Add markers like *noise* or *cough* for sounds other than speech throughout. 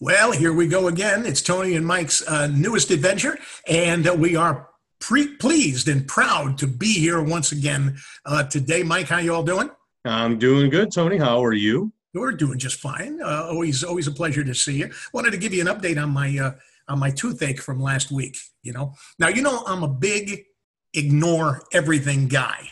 Well, here we go again. It's Tony and Mike's uh, newest adventure, and uh, we are pre- pleased and proud to be here once again uh, today. Mike, how you all doing? I'm doing good, Tony. How are you? We're doing just fine. Uh, always, always a pleasure to see you. Wanted to give you an update on my uh, on my toothache from last week. You know, now you know I'm a big ignore everything guy.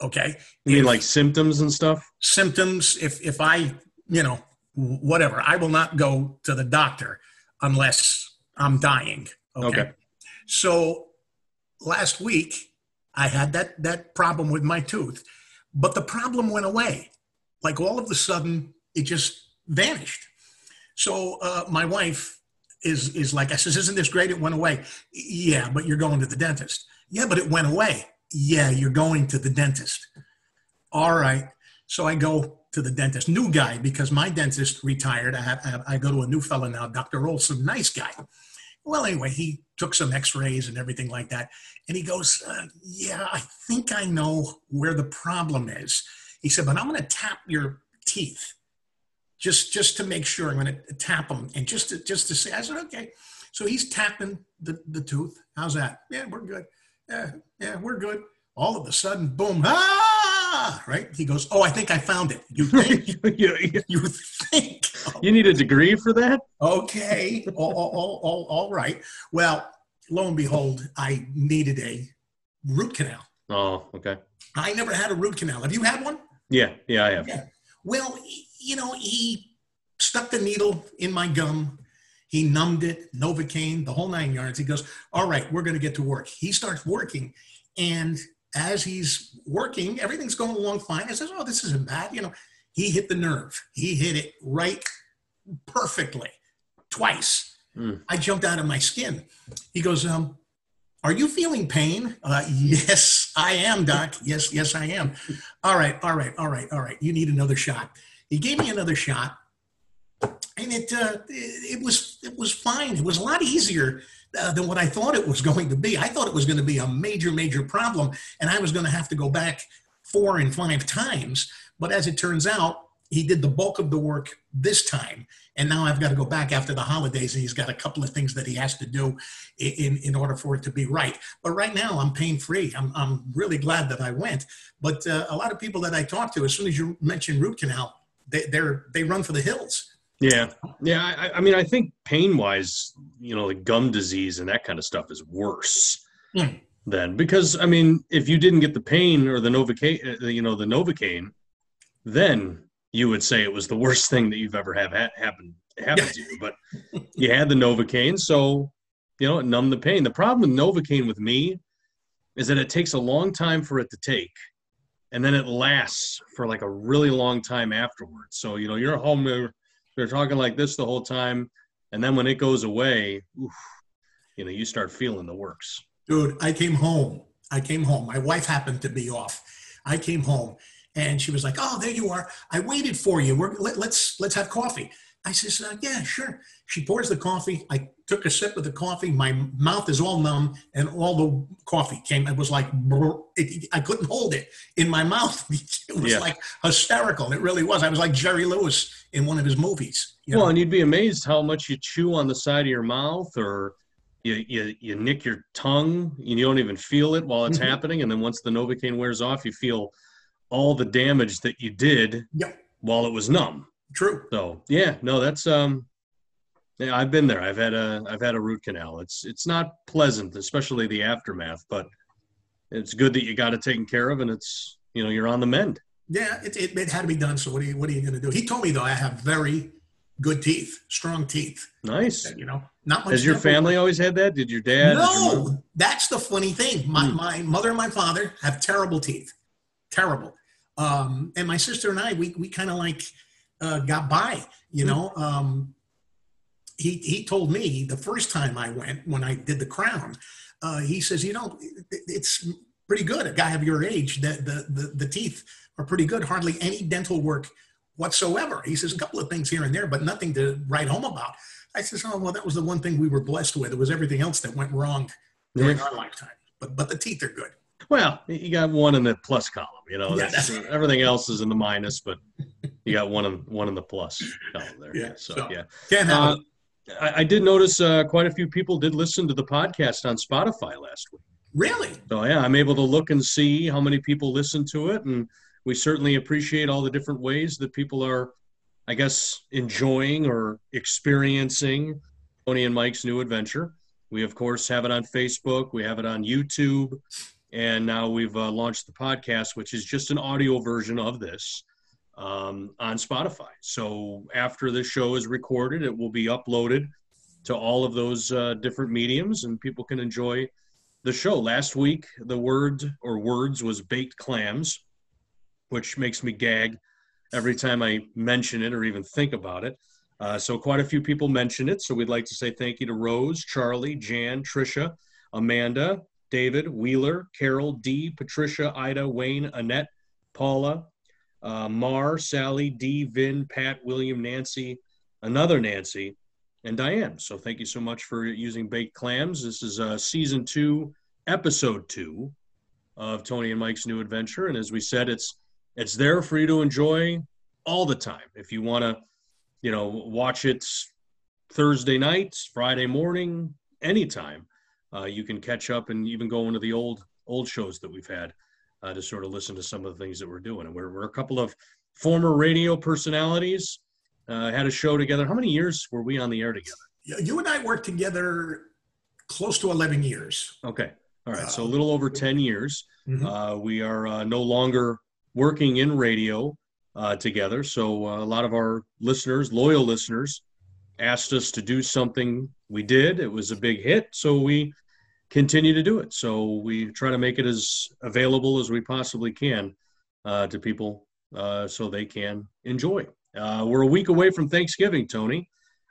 Okay, You mean like symptoms and stuff? symptoms if if i you know whatever. I will not go to the doctor unless i'm dying okay, Okay. so last week i had that that problem with my tooth but the problem went away. Like all of a sudden it just vanished. So uh, my wife is is like i says isn't this great? It went away. Yeah but you're going to the dentist. Yeah but it went away. Yeah you're going to the dentist. All right. So I go to the dentist, new guy, because my dentist retired. I, have, I, go to a new fella now, Dr. Olson, nice guy. Well, anyway, he took some x rays and everything like that. And he goes, uh, Yeah, I think I know where the problem is. He said, But I'm going to tap your teeth just just to make sure. I'm going to tap them and just to, just to say, I said, Okay. So he's tapping the, the tooth. How's that? Yeah, we're good. Yeah, yeah, we're good. All of a sudden, boom, ah, Ah, right? He goes, Oh, I think I found it. You *laughs* think? you you think? *laughs* you need a degree for that? Okay, *laughs* all, all, all, all, all right. Well, lo and behold, I needed a root canal. Oh, okay. I never had a root canal. Have you had one? Yeah, yeah, I have. Yeah. Well, you know, he stuck the needle in my gum. He numbed it, Novocaine, the whole nine yards. He goes, All right, we're going to get to work. He starts working. And as he's working, everything's going along fine. I says, Oh, this isn't bad. You know, he hit the nerve. He hit it right perfectly twice. Mm. I jumped out of my skin. He goes, um, are you feeling pain? Uh, yes, I am, doc. Yes, yes, I am. All right, all right, all right, all right. You need another shot. He gave me another shot, and it uh, it, it was it was fine. It was a lot easier uh, than what I thought it was going to be. I thought it was going to be a major, major problem, and I was going to have to go back four and five times. But as it turns out, he did the bulk of the work this time, and now I've got to go back after the holidays, and he's got a couple of things that he has to do in in order for it to be right. But right now, I'm pain free. I'm I'm really glad that I went. But uh, a lot of people that I talk to, as soon as you mention root canal, they they're they run for the hills. Yeah, yeah. I, I mean, I think pain-wise, you know, like gum disease and that kind of stuff is worse Hmm. than because I mean, if you didn't get the pain or the novocaine, uh, you know, the novocaine, then you would say it was the worst thing that you've ever have ha- happen happen to you. But *laughs* you had the novocaine, so you know it numbed the pain. The problem with novocaine with me is that it takes a long time for it to take, and then it lasts for like a really long time afterwards. So you know you're home, you're talking like this the whole time, and then when it goes away, oof, you know you start feeling the works. Dude, I came home. I came home. My wife happened to be off. I came home and she was like, "Oh, there you are. I waited for you. We're, let, let's let's have coffee." I says, uh, "Yeah, sure." She pours the coffee. I took a sip of the coffee. My mouth is all numb, and all the coffee came. It was like it, I couldn't hold it in my mouth. *laughs* It was Yeah. like hysterical. It really was. I was like Jerry Lewis in one of his movies. you Well, know? and you'd be amazed how much you chew on the side of your mouth or you, you, you nick your tongue and you don't even feel it while it's Mhm. happening. And then once the Novocaine wears off, you feel all the damage that you did Yep. while it was numb. True. So yeah, no, that's, um, yeah, I've been there. I've had a, I've had a root canal. It's, it's not pleasant, especially the aftermath, but it's good that you got it taken care of and it's, you know, you're on the mend. Yeah, it, it, it had to be done. So what are you what are you going to do? He told me though I have very good teeth, strong teeth. Nice. You know, not much. Has your family always had that? Did your dad? did your? No, that's the funny thing. My, Hmm. my mother and my father have terrible teeth, terrible. Um, and my sister and I, we, we kind of like uh, got by, you Hmm. know. Um, he, he told me the first time I went when I did the crown, uh, he says, you know, it, it's pretty good. A guy of your age, the, the, the, the teeth are pretty good. Hardly any dental work whatsoever. He says a couple of things here and there, but nothing to write home about. I says, oh well, that was the one thing we were blessed with. It was everything else that went wrong during Yeah. our lifetime. But but the teeth are good. Well, you got one in the plus column. You know, that's, everything else is in the minus, but you got one in one in the plus column there. Yeah, So, so- yeah, Can't have uh. I, I did notice uh, quite a few people did listen to the podcast on Spotify last week. Really? So yeah, I'm able to look and see how many people listen to it, and we certainly appreciate all the different ways that people are, I guess, enjoying or experiencing Tony and Mike's new adventure. We of course have it on Facebook, we have it on YouTube, and now we've uh, launched the podcast, which is just an audio version of this um, on Spotify. So after the show is recorded, it will be uploaded to all of those uh, different mediums, and people can enjoy the show. Last week, the word or words was baked clams, which makes me gag every time I mention it or even think about it. Uh, so, quite a few people mentioned it. So, we'd like to say thank you to Rose, Charlie, Jan, Trisha, Amanda, David, Wheeler, Carol, Dee, Patricia, Ida, Wayne, Annette, Paula, uh, Mar, Sally, Dee, Vin, Pat, William, Nancy, another Nancy, and Diane. So thank you so much for using baked clams. This is uh, season two, episode two of Tony and Mike's new adventure. And as we said, it's it's there for you to enjoy all the time. If you want to, you know, watch it Thursday nights, Friday morning, anytime, uh, you can catch up and even go into the old old shows that we've had uh, to sort of listen to some of the things that we're doing. And we're, we're a couple of former radio personalities. Uh, had a show together. How many years were we on the air together? You- You and I worked together close to 11 years. Okay. All right. So a little over 10 years. Mhm. Uh, we are uh, no longer working in radio uh, together. So uh, a lot of our listeners, loyal listeners, asked us to do something. We did. It was a big hit. So we continue to do it. So we try to make it as available as we possibly can uh, to people uh, so they can enjoy. Uh, we're a week away from Thanksgiving, Tony.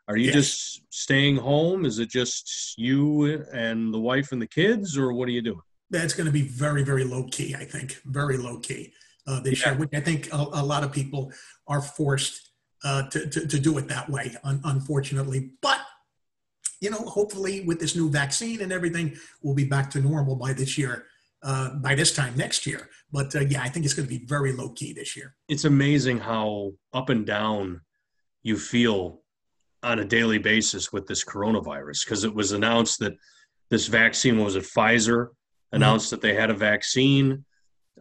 Are you Yes. just staying home? Is it just you and the wife and the kids, or what are you doing? That's going to be very, very low key, I think. Very low key uh, this Yeah. year, which I think a, a lot of people are forced uh, to, to, to do it that way, un- unfortunately. But, you know, hopefully with this new vaccine and everything, we'll be back to normal by this year, uh, by this time next year. But uh, yeah, I think it's going to be very low key this year. it's amazing how up and down you feel on a daily basis with this coronavirus because it was announced that this vaccine was at Pfizer announced that they had a vaccine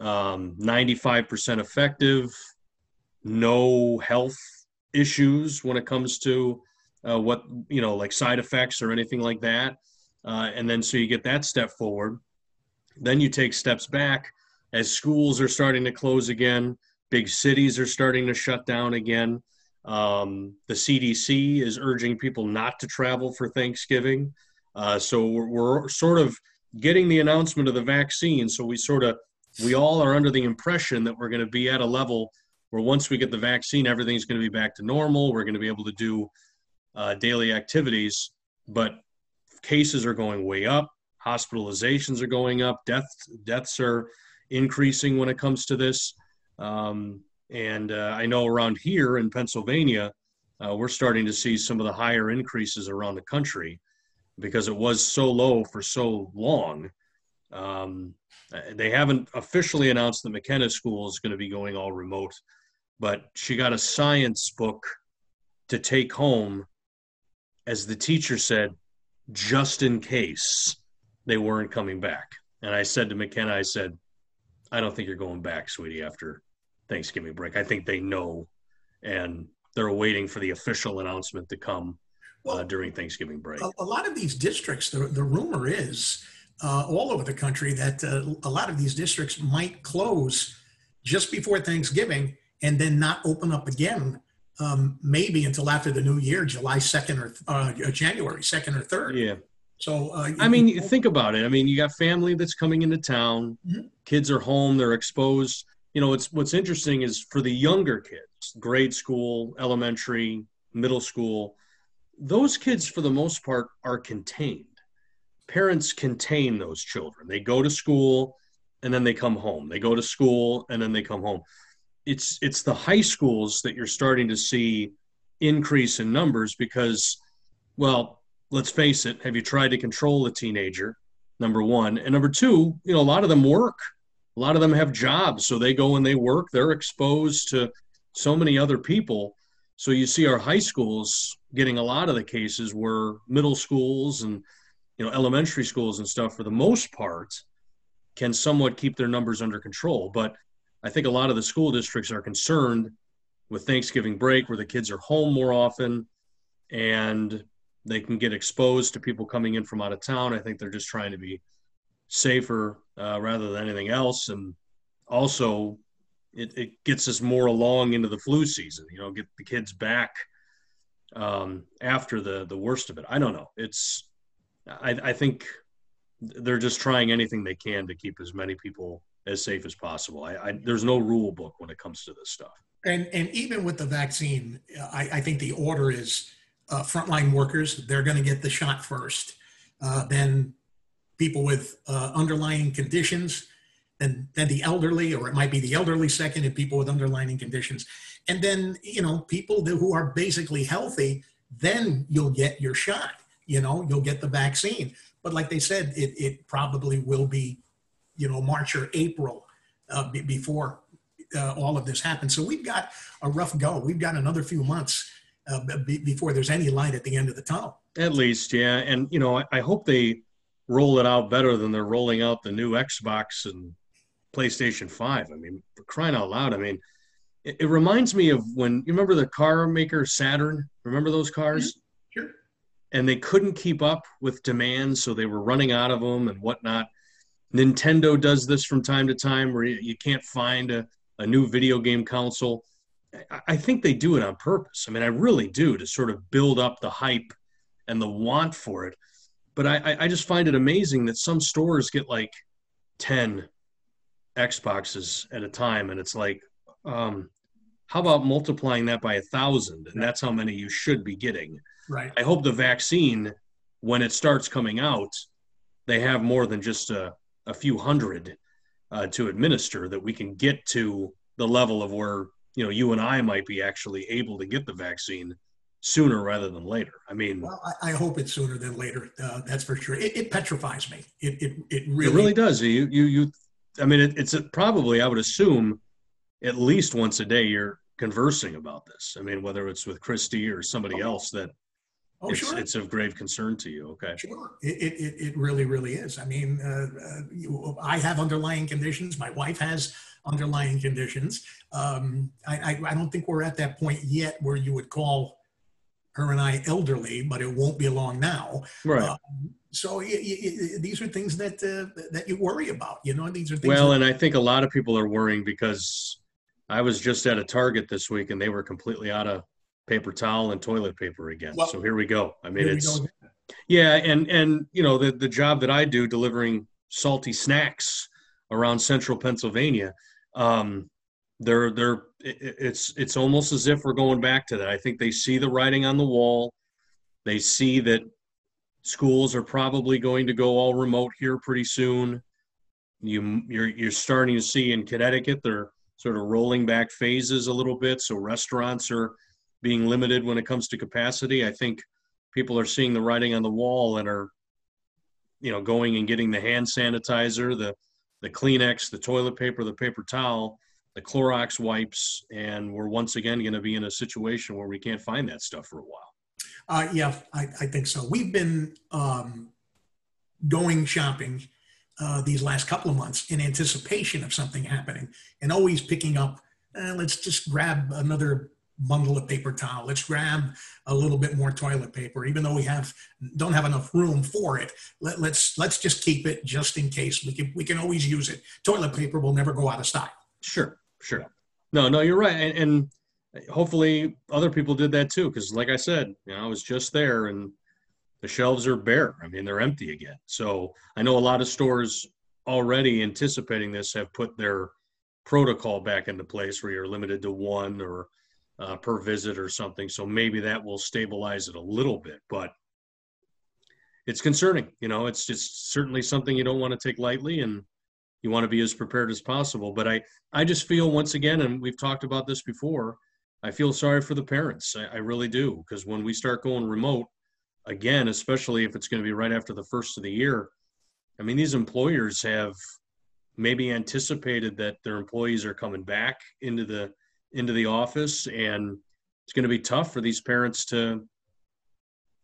um, 95% effective no health issues when it comes to uh, what you know like side effects or anything like that. Uh, and then so you get that step forward. Then you take steps back as schools are starting to close again. Big cities are starting to shut down again. Um, the cdc is urging people not to travel for thanksgiving. Uh, so we're, we're sort of getting the announcement of the vaccine. So we sort of we all are under the impression that we're going to be at a level where once we get the vaccine everything's going to be back to normal. We're going to be able to do uh, daily activities but cases are going way up. Hospitalizations are going up. Deaths deaths are increasing when it comes to this. Um, and uh, i know around here in pennsylvania uh, we're starting to see some of the higher increases around the country because it was so low for so long um, uh, they haven't officially announced that mckenna school is going to be going all remote but she got a science book to take home as the teacher said just in case they weren't coming back. And i said to mckenna i said i don't think you're going back sweetie after thanksgiving break. I think they know and they're waiting for the official announcement to come uh, during thanksgiving break. a, a lot of these districts, the, the rumor is uh, all over the country that uh, a lot of these districts might close just before Thanksgiving and then not open up again, um, maybe until after the new year, July 2nd or uh, January 2nd or 3rd. yeah So, uh, I mean, you think about it. I mean, you got family that's coming into town. Mhm. Kids are home. They're exposed. You know, it's what's interesting is for the younger kids, grade school, elementary, middle school. Those kids, for the most part, are contained. Parents contain those children. They go to school and then they come home. They go to school and then they come home. It's it's the high schools that you're starting to see increase in numbers because, well, let's face it, have you tried to control a teenager? Number one. And number two, you know, a lot of them work. a lot of them have jobs, so they go and they work. They're exposed to so many other people. So you see our high schools getting a lot of the cases where middle schools and you know elementary schools and stuff for the most part can somewhat keep their numbers under control. But I think a lot of the school districts are concerned with Thanksgiving break where the kids are home more often and they can get exposed to people coming in from out of town. I think they're just trying to be safer uh, rather than anything else. And also, it, it gets us more along into the flu season, you know, get the kids back um, after the, the worst of it. I don't know. It's, I, I think they're just trying anything they can to keep as many people as safe as possible. I, I, there's no rule book when it comes to this stuff. And and even with the vaccine, I, I think the order is uh, frontline workers. They're going to get the shot first. Uh, then people with uh, underlying conditions, and then the elderly, or it might be the elderly second, and people with underlying conditions, and then you know people that, who are basically healthy. Then you'll get your shot. You know, you'll get the vaccine. But like they said, it, it probably will be, you know, March or April uh, b- before uh, all of this happens. So we've got a rough go. We've got another few months uh, b- before there's any light at the end of the tunnel. At least, yeah. And you know, I, I hope they roll it out better than they're rolling out the new Xbox and PlayStation Five. I mean, for crying out loud! I mean, it, it reminds me of when you remember the car maker Saturn. Remember those cars? Mm-hmm. And they couldn't keep up with demand, so they were running out of them and whatnot. Nintendo does this from time to time where you, you can't find a, a new video game console. I, I think they do it on purpose. I mean, I really do to sort of build up the hype and the want for it. But I, I just find it amazing that some stores get like 10 Xboxes at a time. And it's like, um, how about multiplying that by a thousand? And that's how many you should be getting. Right. I hope the vaccine, when it starts coming out, they have more than just a, a few hundred uh, to administer that we can get to the level of where you know you and I might be actually able to get the vaccine sooner rather than later. I mean, well, I, I hope it's sooner than later. Uh, that's for sure. It, it, petrifies me. It, it, it really, it really does. You, you, you. I mean, it, it's a, probably I would assume at least once a day you're conversing about this. I mean, whether it's with Christy or somebody else that Oh, it's, sure. it's of grave concern to you. Okay. Sure. It, it, it really, really is. I mean, uh, uh, you, I have underlying conditions. My wife has underlying conditions. Um, I, I, I, don't think we're at that point yet where you would call her and I elderly, but it won't be long now. Right. Um, so these are things that uh, that you worry about. You know, these are things. Well, that- and I think a lot of people are worrying because I was just at a Target this week and they were completely out of paper towel and toilet paper again. Well, so here we go. I mean, it's yeah, and and you know the the job that I do delivering salty snacks around central Pennsylvania, um, they're they're it's it's almost as if we're going back to that. I think they see the writing on the wall. They see that schools are probably going to go all remote here pretty soon. You you're you're starting to see in Connecticut they're sort of rolling back phases a little bit. So restaurants are being limited when it comes to capacity. I think people are seeing the writing on the wall and are, you know, going and getting the hand sanitizer, the the Kleenex, the toilet paper, the paper towel, the Clorox wipes, and we're once again going to be in a situation where we can't find that stuff for a while. Uh, yeah, I, I think so. We've been um, going shopping uh, these last couple of months in anticipation of something happening, and always picking up. Uh, let's just grab another bundle of paper towel. Let's grab a little bit more toilet paper, even though we have don't have enough room for it. Let, let's let's just keep it just in case. We can we can always use it. Toilet paper will never go out of style. Sure, sure. No, no, you're right, and, and hopefully other people did that too. Because like I said, you know, I was just there and the shelves are bare. I mean, they're empty again. So I know a lot of stores already anticipating this have put their protocol back into place where you're limited to one or uh, per visit or something. So maybe that will stabilize it a little bit, but it's concerning. You know, it's just certainly something you don't want to take lightly and you want to be as prepared as possible. But I, I just feel once again, and we've talked about this before, I feel sorry for the parents. I, I really do. Because when we start going remote again, especially if it's going to be right after the first of the year, I mean, these employers have maybe anticipated that their employees are coming back into the into the office and it's going to be tough for these parents to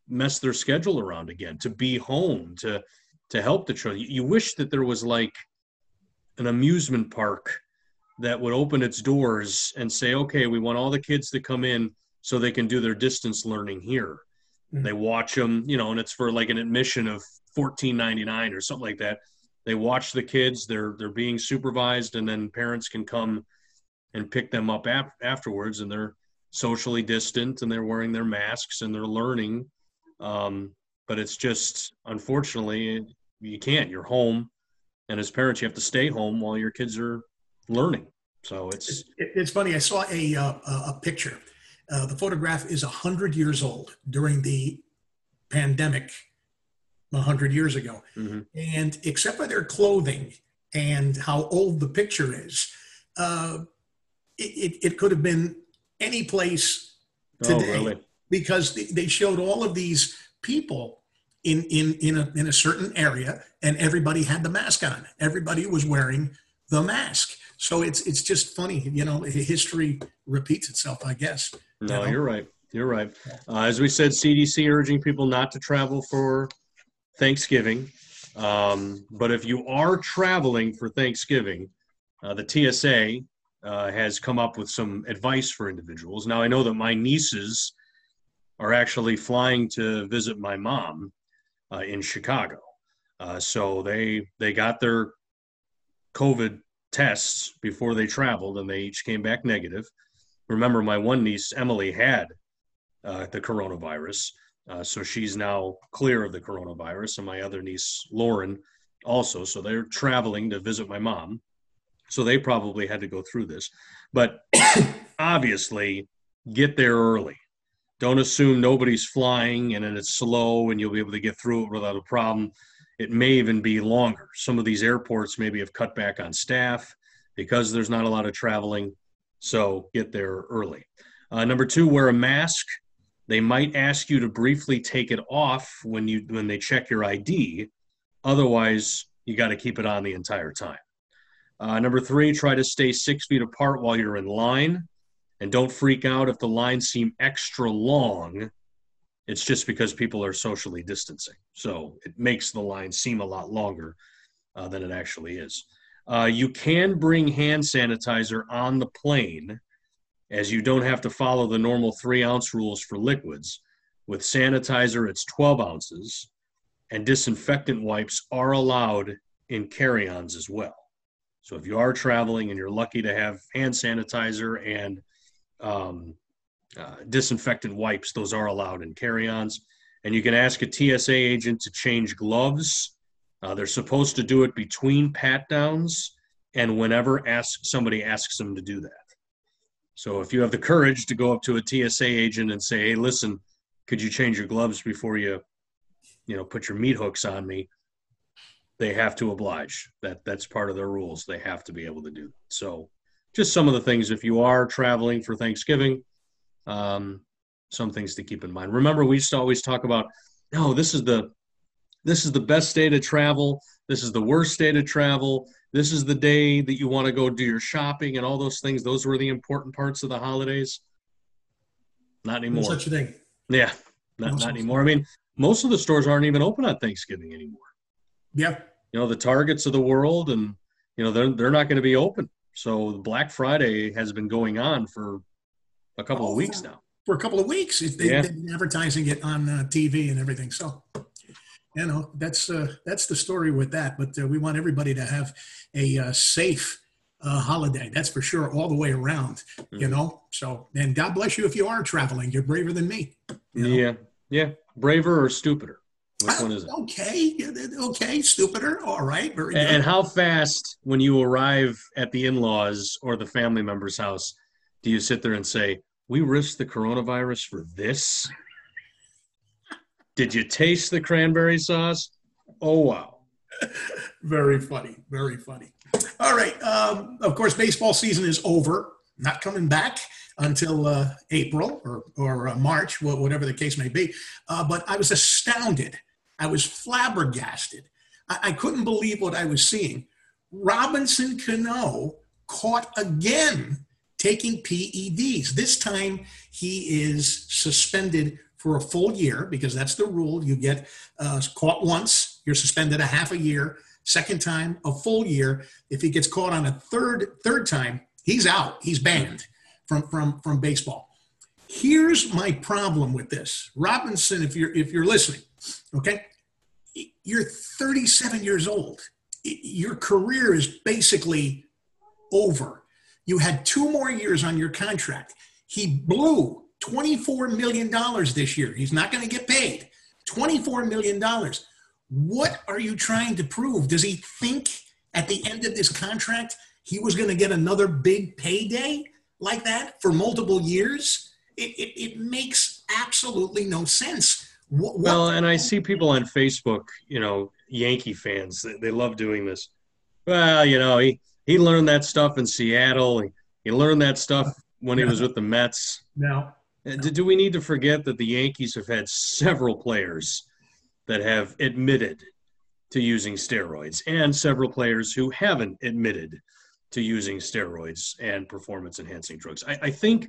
mess their schedule around again to be home to to help the children. You wish that there was like an amusement park that would open its doors and say okay we want all the kids to come in so they can do their distance learning here mm-hmm. they watch them you know and it's for like an admission of 14.99 or something like that. They watch the kids they're they're being supervised and then parents can come and pick them up ap- afterwards and they're socially distant and they're wearing their masks and they're learning. Um, but it's just unfortunately you can't you're home. And as parents you have to stay home while your kids are learning. So it's it's funny i saw a uh, a picture uh, the photograph is 100 years old during the pandemic 100 years ago. Mm-hmm. And except for their clothing and how old the picture is, uh, it, it, it, could have been any place oh, today oh, really? because they, they showed all of these people in, in, in, a, in a certain area and everybody had the mask on. Everybody was wearing the mask. So it's, it's just funny, you know, history repeats itself, I guess. No, you you're right. You're right. Uh, as we said, CDC urging people not to travel for Thanksgiving. Um, but if you are traveling for Thanksgiving, uh, the TSA uh, has come up with some advice for individuals. Now, I know that my nieces are actually flying to visit my mom uh, in Chicago. Uh, so they they got their COVID tests before they traveled, and they each came back negative. Remember, my one niece Emily had uh, the coronavirus, uh, so she's now clear of the coronavirus, and my other niece, Lauren, also. So they're traveling to visit my mom. So they probably had to go through this. But *coughs* obviously, get there early. Don't assume nobody's flying and it's slow and you'll be able to get through it without a problem. It may even be longer. Some of these airports maybe have cut back on staff because there's not a lot of traveling. So get there early. Uh, number two, wear a mask they might ask you to briefly take it off when you when they check your ID. Otherwise, you got to keep it on the entire time. Uh, number three, try to stay six feet apart while you're in line, and don't freak out if the lines seem extra long. It's just because people are socially distancing, so it makes the line seem a lot longer uh, than it actually is. Uh, you can bring hand sanitizer on the plane as you don't have to follow the normal three ounce rules for liquids. With sanitizer, it's 12 ounces, and disinfectant wipes are allowed in carry ons as well. So if you are traveling and you're lucky to have hand sanitizer and um, uh, disinfectant wipes, those are allowed in carry ons. And you can ask a TSA agent to change gloves. Uh, they're supposed to do it between pat downs and whenever ask, somebody asks them to do that. So if you have the courage to go up to a TSA agent and say, "Hey, listen, could you change your gloves before you, you know, put your meat hooks on me?" They have to oblige. That that's part of their rules. They have to be able to do. That. So, just some of the things if you are traveling for Thanksgiving, um, some things to keep in mind. Remember, we used to always talk about, no, this is the this is the best day to travel. This is the worst day to travel this is the day that you want to go do your shopping and all those things. Those were the important parts of the holidays. Not anymore. No such a thing. Yeah, not, not anymore. I mean, most of the stores aren't even open on Thanksgiving anymore. Yeah. You know, the Targets of the world and, you know, they're, they're not going to be open. So Black Friday has been going on for a couple oh, of weeks now. For a couple of weeks. They, yeah. They've been advertising it on uh, TV and everything. So you know that's uh, that's the story with that. But uh, we want everybody to have a uh, safe uh, holiday. That's for sure, all the way around. Mm-hmm. You know. So and God bless you if you are traveling. You're braver than me. You know? Yeah, yeah, braver or stupider. Which one is it? Okay, okay, stupider. All right, very good. And how fast, when you arrive at the in-laws or the family member's house, do you sit there and say, "We risked the coronavirus for this"? Did you taste the cranberry sauce? Oh, wow. *laughs* very funny. Very funny. All right. Um, of course, baseball season is over, not coming back until uh, April or, or uh, March, whatever the case may be. Uh, but I was astounded. I was flabbergasted. I, I couldn't believe what I was seeing. Robinson Cano caught again taking PEDs. This time he is suspended for a full year because that's the rule. You get uh, caught once, you're suspended a half a year. Second time, a full year. If he gets caught on a third third time, he's out. He's banned from from from baseball. Here's my problem with this, Robinson. If you're if you're listening, okay, you're 37 years old. Your career is basically over. You had two more years on your contract. He blew $24 million this year. He's not going to get paid. $24 million. What are you trying to prove? Does he think at the end of this contract he was going to get another big payday like that for multiple years? It, it, it makes absolutely no sense. What, what, well, and I see people on Facebook, you know, Yankee fans, they, they love doing this. Well, you know, he, he learned that stuff in Seattle. He, he learned that stuff when he was with the Mets. No. Uh, do, do we need to forget that the Yankees have had several players that have admitted to using steroids and several players who haven't admitted to using steroids and performance enhancing drugs? I, I think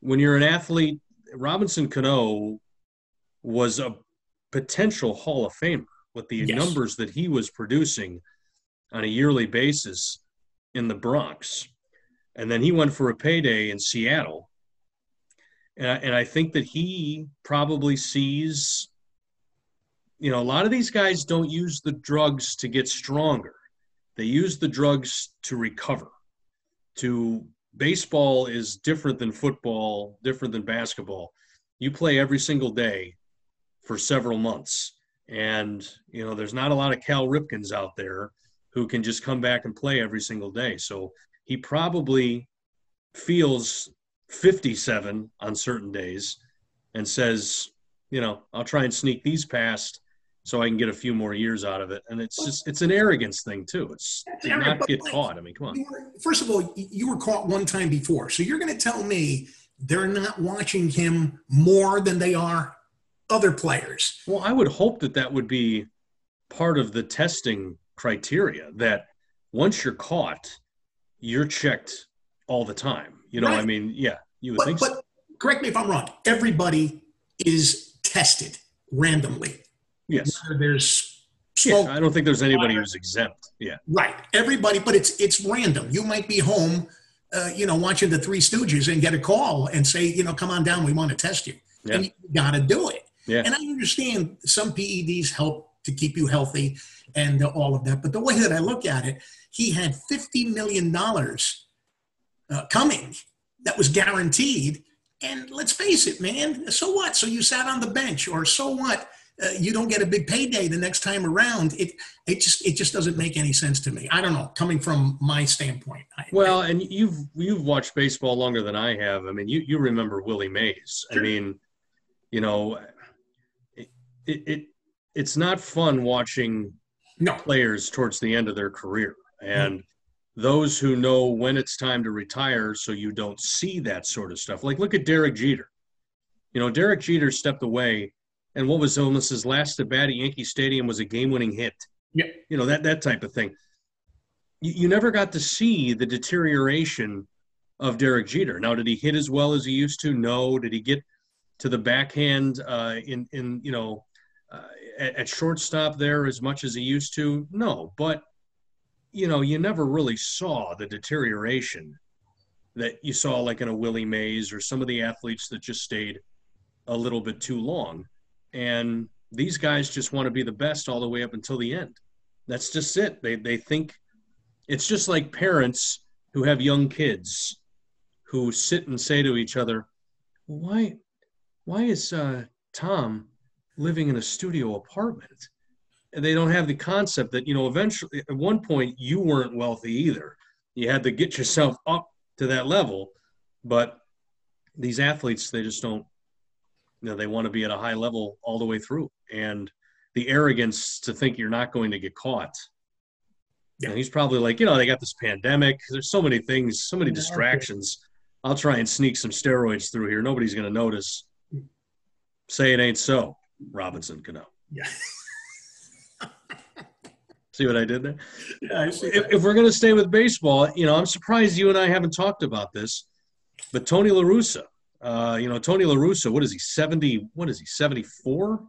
when you're an athlete, Robinson Cano was a potential Hall of Famer with the yes. numbers that he was producing on a yearly basis in the Bronx. And then he went for a payday in Seattle. And I, and I think that he probably sees, you know, a lot of these guys don't use the drugs to get stronger. They use the drugs to recover. To baseball is different than football, different than basketball. You play every single day for several months. And, you know, there's not a lot of Cal Ripkens out there who can just come back and play every single day. So he probably feels 57 on certain days and says, you know, I'll try and sneak these past so I can get a few more years out of it. And it's just, it's an arrogance thing too. It's to not get caught. I mean, come on. First of all, you were caught one time before. So you're going to tell me they're not watching him more than they are other players. Well, I would hope that that would be part of the testing criteria that once you're caught, you're checked all the time. You know, right. I mean, yeah, you would but, think but so. correct me if I'm wrong. Everybody is tested randomly. Yes. Whether there's Smoke, yeah, I don't think there's anybody who's exempt. Yeah. Right. Everybody, but it's it's random. You might be home, uh, you know, watching the Three Stooges and get a call and say, you know, come on down, we want to test you. Yeah. And you got to do it. Yeah. And I understand some PEDs help to keep you healthy and all of that. But the way that I look at it, he had $50 million uh, coming that was guaranteed. And let's face it, man, so what? So you sat on the bench, or so what? Uh, you don't get a big payday the next time around. It it just it just doesn't make any sense to me. I don't know, coming from my standpoint. I, well, and you've you've watched baseball longer than I have. I mean, you you remember Willie Mays. Sure. I mean, you know, it, it it's not fun watching no. players towards the end of their career and mm. Those who know when it's time to retire so you don't see that sort of stuff. Like look at derek jeter. You know derek jeter stepped away and what was almost his last at bat at yankee stadium was a game-winning hit. Yeah. You know that that type of thing. You, you never got to see the deterioration of derek jeter. Now did he hit as well as he used to? No. Did he get to the backhand uh, in in you know uh, at, at shortstop there as much as he used to? No, but you know, you never really saw the deterioration that you saw like in a Willie Mays or some of the athletes that just stayed a little bit too long. And these guys just want to be the best all the way up until the end. That's just it. They they think it's just like parents who have young kids who sit and say to each other, "Why why is uh, Tom living in a studio apartment. They don't have the concept that, you know, eventually at one point you weren't wealthy either. You had to get yourself up to that level. But these athletes, they just don't, you know, they want to be at a high level all the way through. And the arrogance to think you're not going to get caught. Yeah. And he's probably like, you know, they got this pandemic. There's so many things, so many distractions. I'll try and sneak some steroids through here. Nobody's going to notice. Hmm. Say it ain't so. Robinson Cano. Yeah. *laughs* *laughs* See what I did there? Yeah, I see If, if we're going to stay with baseball, you know, I'm surprised you and I haven't talked about this, but Tony La Russa, uh, you know, Tony La Russa, what is he, 70, what is he, 74?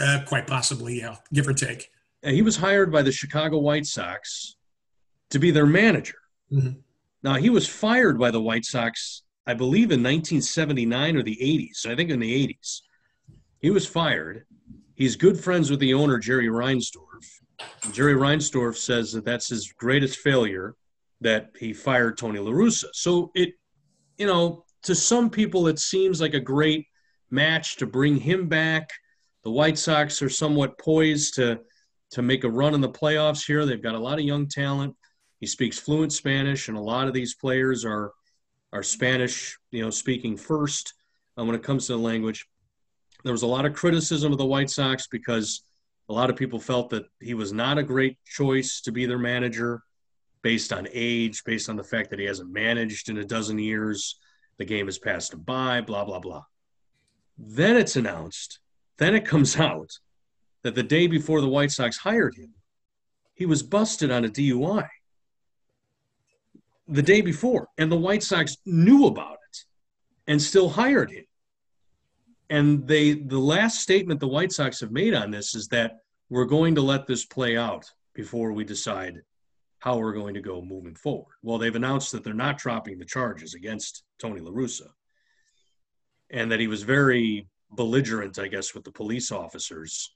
Uh, quite possibly, yeah, give or take. And he was hired by the Chicago White Sox to be their manager. Mhm. Now, he was fired by the White Sox, I believe, in 1979 or the 80s. I think in the 80s. He was fired. He's good friends with the owner, Jerry Reinsdorf. Jerry Reinsdorf says that that's his greatest failure that he fired Tony La Russa. So it, you know, to some people, it seems like a great match to bring him back. The White Sox are somewhat poised to to make a run in the playoffs here. They've got a lot of young talent. He speaks fluent Spanish, and a lot of these players are are Spanish, you know, speaking first uh, when it comes to the language. There was a lot of criticism of the White Sox because a lot of people felt that he was not a great choice to be their manager based on age, based on the fact that he hasn't managed in a dozen years. The game has passed him by, blah, blah, blah. Then it's announced, then it comes *laughs* out that the day before the White Sox hired him, he was busted on a DUI the day before, and the White Sox knew about it and still hired him. And they, the last statement the White Sox have made on this is that we're going to let this play out before we decide how we're going to go moving forward. Well, they've announced that they're not dropping the charges against Tony La Russa and that he was very belligerent, I guess, with the police officers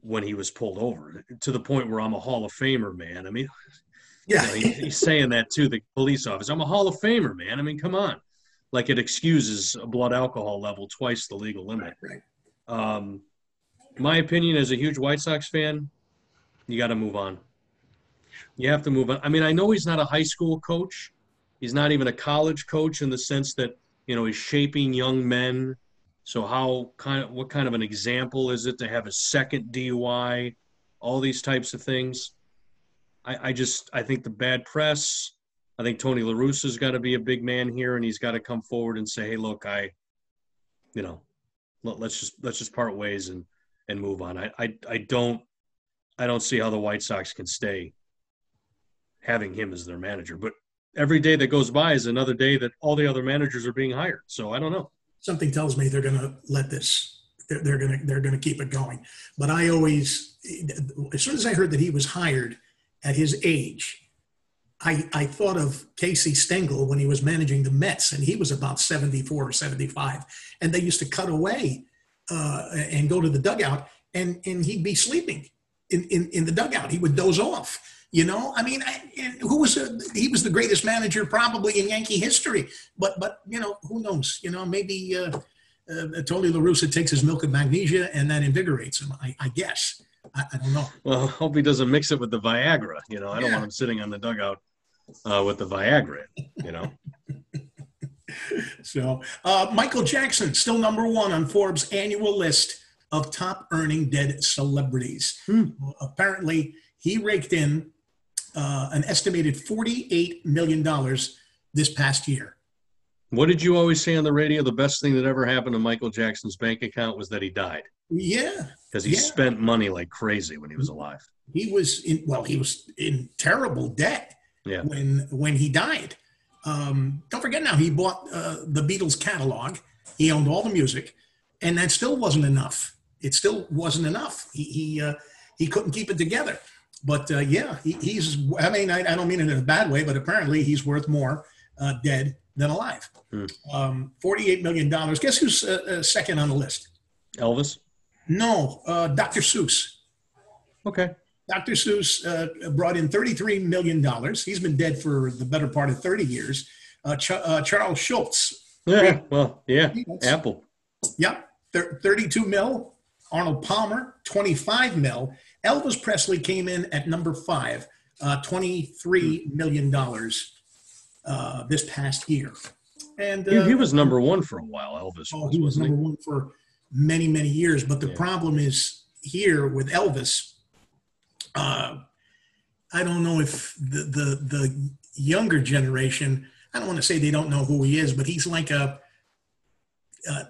when he was pulled over to the point where I'm a Hall of Famer, man. I mean, you Yeah, know, he- he's saying that to the police officer. I'm a Hall of Famer, man. I mean, come on. Like it excuses a blood alcohol level twice the legal limit. right. Um, my opinion as a huge White Sox fan, you got to move on. You have to move on. I mean, I know he's not a high school coach. He's not even a college coach in the sense that you know he's shaping young men. So how kind of what kind of an example is it to have a second DUI, all these types of things? I, I just I think the bad press. I think Tony La Russa's got to be a big man here, and he's got to come forward and say, "Hey, look, I, you know, let, let's just let's just part ways and and move on." I, I I don't I don't see how the White Sox can stay having him as their manager. But every day that goes by is another day that all the other managers are being hired. So I don't know. Something tells me they're going to let this. They're, they're going to they're going to keep it going. But I always, as soon as I heard that he was hired at his age, I I thought of Casey Stengel when he was managing the Mets, and he was about seventy four or seventy five, and they used to cut away uh, and go to the dugout, and and he'd be sleeping in in, in the dugout. He would doze off. You know, I mean, I, and who was a, he was the greatest manager probably in Yankee history. But but you know, who knows? You know, maybe uh, uh, Tony La Russa takes his milk of magnesia and that invigorates him. I, I guess. I, I don't know. Well, hope he doesn't mix it with the Viagra. You know, I don't Yeah. want him sitting on the dugout uh, with the Viagra. You know, *laughs* So uh, Michael Jackson still number one on Forbes' annual list of top earning dead celebrities. Hmm. Apparently, he raked in uh, an estimated $48 million this past year. what did you always say on the radio? The best thing that ever happened to Michael Jackson's bank account was that he died Yeah, because he Yeah. spent money like crazy when he was alive. he was in, well, he was in terrible debt Yeah. when, when he died. Um, don't forget now, he bought uh, the Beatles catalog. He owned all the music, and that still wasn't enough. It still wasn't enough. He, he, uh, he couldn't keep it together. But uh, yeah, he, he's, I mean, I, I don't mean it in a bad way, but apparently he's worth more uh, dead than alive. Hmm. Um, $48 million. Guess who's uh, uh, second on the list? Elvis. No, uh, Dr. Seuss. Okay. Dr. Seuss uh, brought in $33 million. He's been dead for the better part of 30 years. Uh, Ch- uh, Charles Schulz. Yeah. Well, yeah. Peanuts. Apple. Yep. thir- 32 mil. Arnold Palmer, 25 mil. Elvis Presley came in at number five, uh, $23 million uh, this past year. And He, uh, he was number one for a while. Elvis Oh, was, he was number one for many, many years. But the Yeah. problem is here with Elvis. Uh, I don't know if the, the the younger generation. I don't want to say they don't know who he is, but he's like a a,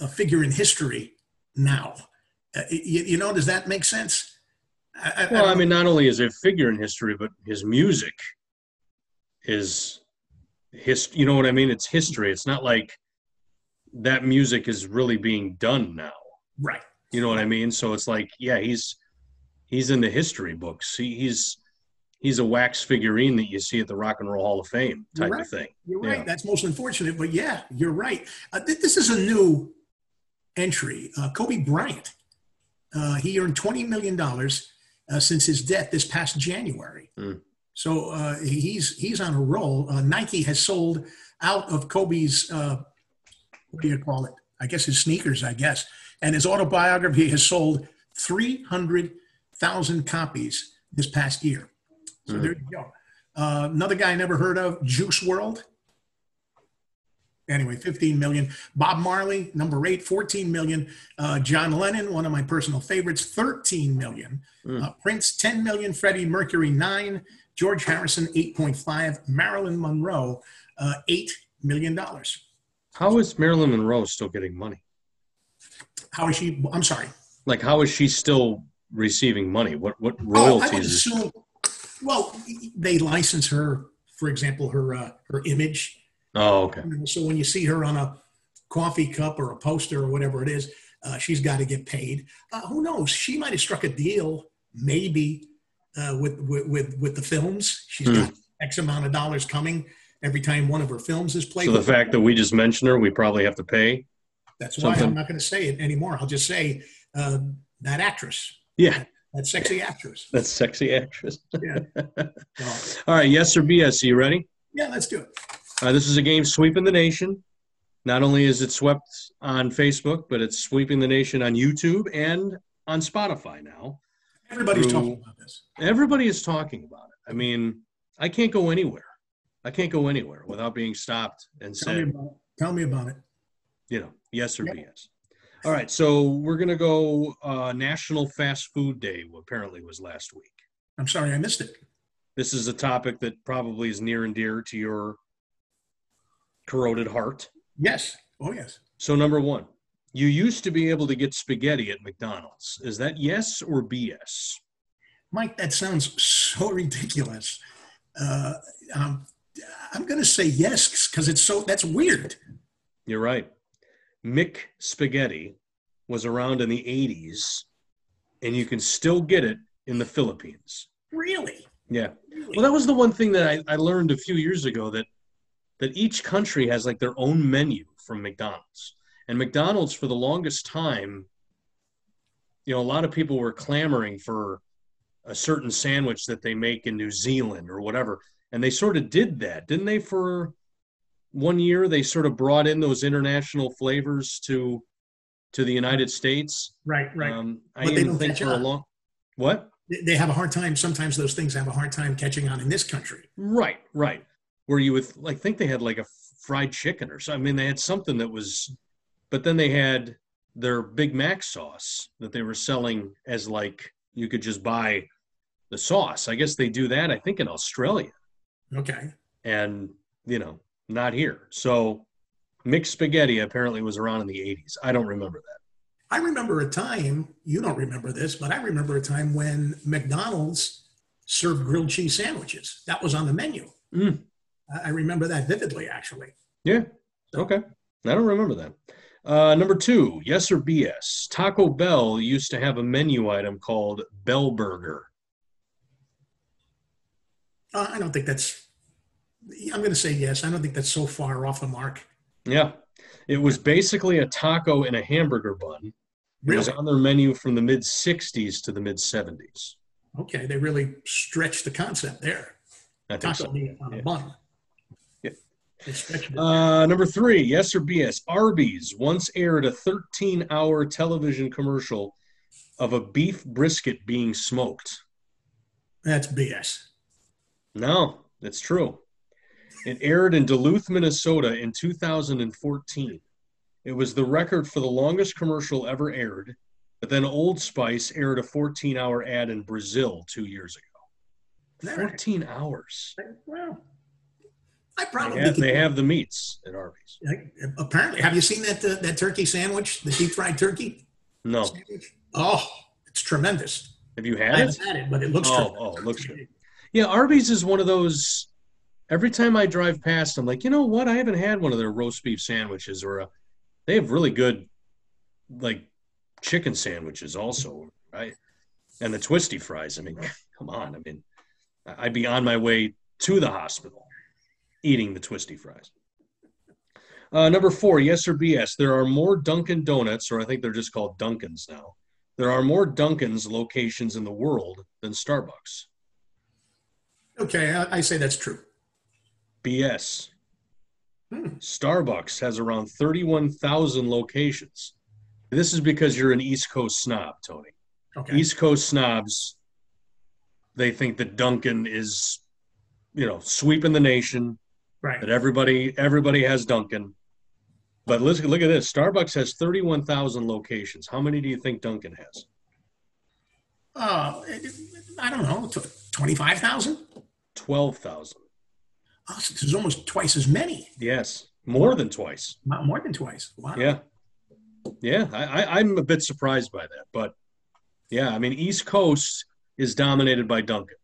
a- figure in history now. Uh, you, you know, does that make sense? I, well, I mean, not only is it a figure in history, but his music is his. You know what I mean? It's history. It's not like that music is really being done now. right. You know what I mean? So it's like, yeah, he's he's in the history books. He, he's he's a wax figurine that you see at the Rock and Roll Hall of Fame type right. of thing. You're Yeah. right. That's most unfortunate, but yeah, you're right. Uh, th- this is a new entry. Uh, Kobe Bryant. Uh, he earned twenty million dollars uh, since his death this past January. Mm. So uh, he's he's on a roll. Uh, Nike has sold out of Kobe's uh, what do you call it? I guess his sneakers. I guess, and his autobiography has sold three hundred thousand copies this past year. So Mm. there you go. Uh, another guy I never heard of, Juice WRLD. Anyway, 15 million. Bob Marley, number eight, 14 million. Uh, John Lennon, one of my personal favorites, 13 million. Mm. Uh, Prince, 10 million. Freddie Mercury, nine. George Harrison, 8.5. Marilyn Monroe, uh, $8 million. How is Marilyn Monroe still getting money? How is she? I'm sorry. Like, how is she still receiving money? What what Oh, royalties? is- assume, well, they license her, for example, her, uh, her image. oh, okay. So when you see her on a coffee cup or a poster or whatever it is, uh, she's got to get paid. Uh, who knows? She might have struck a deal, maybe, uh, with, with with with the films. She's Hmm. got X amount of dollars coming every time one of her films is played. So the fact that we just mentioned her, we probably have to pay. That's why I'm not going to say it anymore. I'll just say uh, that actress, Yeah, that sexy actress. that's sexy actress. Yeah. *laughs* All right, yes or BS? Are you ready? yeah, let's do it. Uh, this is a game sweeping the nation. Not only is it swept on Facebook, but it's sweeping the nation on YouTube and on Spotify now. Everybody's Through- talking about this. Everybody is talking about it. I mean, I can't go anywhere. I can't go anywhere without being stopped and Tell me about. Tell me about it. you know, yes or Yep. BS. All right, so we're gonna go. Uh, National Fast Food Day apparently was last week. I'm sorry I missed it. This is a topic that probably is near and dear to your corroded heart. Yes. Oh, yes. So, number one, you used to be able to get spaghetti at McDonald's. Is that yes or BS? Mike, that sounds so ridiculous. Uh, um, I'm going to say yes because it's so that's weird. You're right. Mick Spaghetti was around in the 80s, and you can still get it in the Philippines. Really? Yeah. really? Well, that was the one thing that I, I learned a few years ago that that each country has like their own menu from McDonald's. And McDonald's for the longest time, you know, a lot of people were clamoring for a certain sandwich that they make in New Zealand or whatever. And they sort of did that, didn't they? For one year, they sort of brought in those international flavors to to the United States. right, right. Um, I But they even don't think catch for a long what? They- they have a hard time. Sometimes those things have a hard time catching on in this country. Right, right. Where you would like think they had like a fried chicken or something. I mean, they had something that was, but then they had their Big Mac sauce that they were selling as like you could just buy the sauce. I guess they do that. I think in Australia Okay. and you know not here. So McSpaghetti apparently was around in the 80s. I don't remember that. I remember a time, you don't remember this, but I remember a time when McDonald's served grilled cheese sandwiches. That was on the menu. Mm. I remember that vividly, actually. Yeah. Okay. I don't remember that. Uh, number two, yes or BS? Taco Bell used to have a menu item called Bell Burger. Uh, I don't think that's, I'm going to say yes. I don't think that's so far off the mark. Yeah. It was basically a taco in a hamburger bun. It was on their menu from the mid 60s to the mid 70s. Okay. They really stretched the concept there. I Taco so. meat on Yeah. a bun. Yeah. They stretched it. Uh, number three, yes or BS? Arby's once aired a 13 hour television commercial of a beef brisket being smoked. That's BS. No, that's true. It aired in Duluth, Minnesota in 2014. It was the record for the longest commercial ever aired, but then Old Spice aired a 14 hour ad in Brazil two years ago. All right. 14 hours. Well, I They probably have, they have the meats at Arby's. apparently. Have you seen that uh, that turkey sandwich, the deep fried turkey No. sandwich? Oh, it's tremendous. Have you had it? I haven't had it, but it looks Oh, good. oh, it looks good. Yeah, Arby's is one of those. Every time I drive past, I'm like, you know what? I haven't had one of their roast beef sandwiches, or a, they have really good, like, chicken sandwiches also, right? And the twisty fries. I mean, *laughs* come on. I mean, I'd be on my way to the hospital eating the twisty fries. Uh, number four, yes or BS. There are more Dunkin' Donuts, or I think they're just called Dunkins now. There are more Dunkins locations in the world than Starbucks. Okay, I, I say that's true. BS. Hmm. Starbucks has around 31,000 locations. This is because you're an East Coast snob, Tony. Okay. East Coast snobs, they think that Dunkin' is, you know, sweeping the nation, right. that everybody everybody has Dunkin'. But listen, look at this. Starbucks has 31,000 locations. How many do you think Dunkin' has? Uh, I don't know, twenty-five thousand. 12,000. Oh, so there's almost twice as many. Yes, more than twice. More than twice. Wow. Yeah. Yeah, I, I, I'm a bit surprised by that. But yeah, I mean, East Coast is dominated by Dunkin'.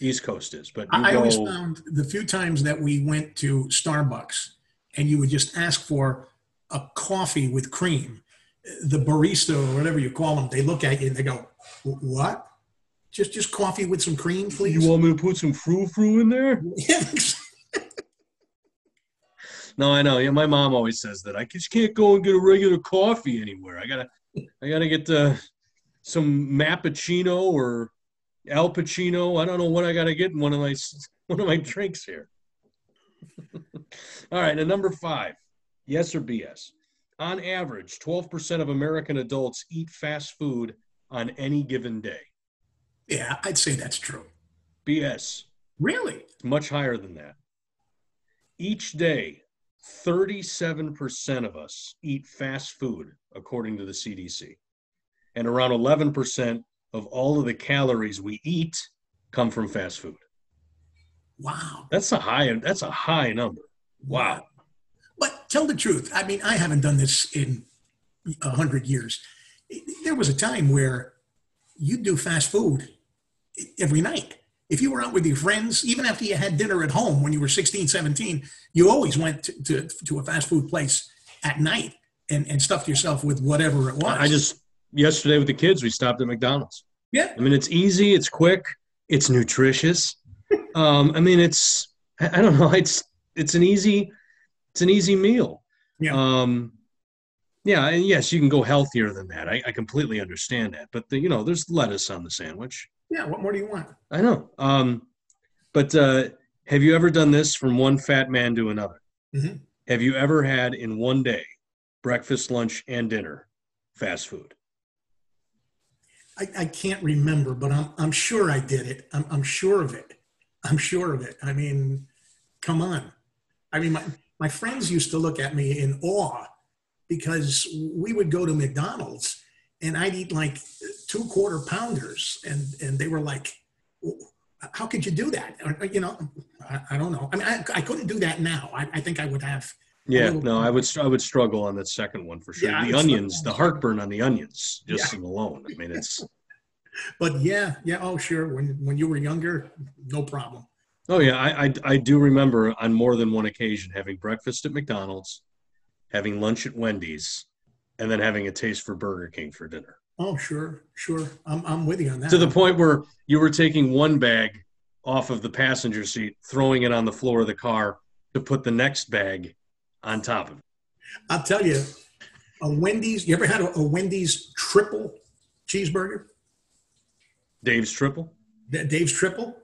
East Coast is. But you I, I always found the few times that we went to Starbucks and you would just ask for a coffee with cream, the barista or whatever you call them, they look at you and they go, "What? Just just coffee with some cream, please." you want me to put some frou frou in there? *laughs* No, I know. Yeah, my mom always says that. I just can't go and get a regular coffee anywhere. I gotta, I gotta get uh, some Mappuccino or Al Pacino. I don't know what I gotta get in one of my *laughs* one of my drinks here. All right, and number five, yes or BS? On average, 12% of American adults eat fast food on any given day. yeah, I'd say that's true. BS. Really? It's much higher than that. Each day, 37% of us eat fast food, according to the CDC. And around 11% of all of the calories we eat come from fast food. Wow. That's a high that's a high number. Wow. But tell the truth. I mean, I haven't done this in a hundred years. There was a time where you'd do fast food every night. If you were out with your friends, even after you had dinner at home when you were 16, 17, you always went to, to, to a fast food place at night and, and stuffed yourself with whatever it was. I just yesterday with the kids we stopped at McDonald's. yeah, I mean it's easy, it's quick, it's nutritious. *laughs* Um, I mean it's I don't know, it's it's an easy it's an easy meal. Yeah. Um, yeah, and yes, you can go healthier than that. I, I completely understand that, but the, you know, there's lettuce on the sandwich. Yeah. What more do you want? I know. Um, but uh, have you ever done this from one fat man to another? Mhm. Have you ever had in one day breakfast, lunch, and dinner fast food? I, I can't remember, but I'm, I'm sure I did it. I'm, I'm sure of it. I'm sure of it. I mean, come on. I mean, my, my friends used to look at me in awe because we would go to McDonald's and I'd eat like two quarter pounders. And, and they were like, how could you do that? Or, You know, I, I don't know. I mean, I, I couldn't do that now. I, I think I would have. Yeah, no, I would I would struggle on that second one for sure. Yeah, the onions, the heartburn on the onions, just alone. I mean, it's *laughs* But yeah, yeah. Oh, sure. When, when you were younger, no problem. oh yeah, I, I I do remember on more than one occasion having breakfast at McDonald's, having lunch at Wendy's, and then having a taste for Burger King for dinner. Oh, sure, sure. I'm, I'm with you on that. to the point where you were taking one bag off of the passenger seat, throwing it on the floor of the car to put the next bag on top of it. I'll tell you, a Wendy's. You ever had a, a Wendy's triple cheeseburger? Dave's triple. D- Dave's triple.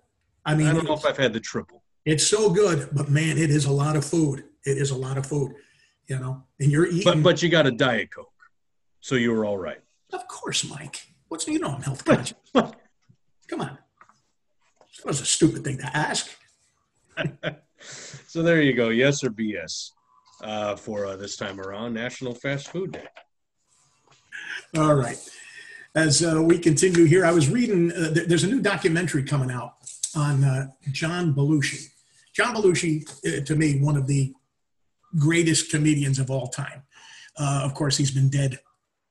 I mean, I don't know if I've had the triple. it's so good, but man, it is a lot of food. It is a lot of food, you know. And you're eating. But but you got a diet coke, so you were all right. of course, Mike. What's you know I'm health conscious. Come on. That was a stupid thing to ask. *laughs* so there you go. Yes or BS uh, for uh, this time around National Fast Food Day. All right. As uh, we continue here, I was reading, uh, th- there's a new documentary coming out on uh, John Belushi. John Belushi, uh, to me, one of the greatest comedians of all time. Uh, of course, he's been dead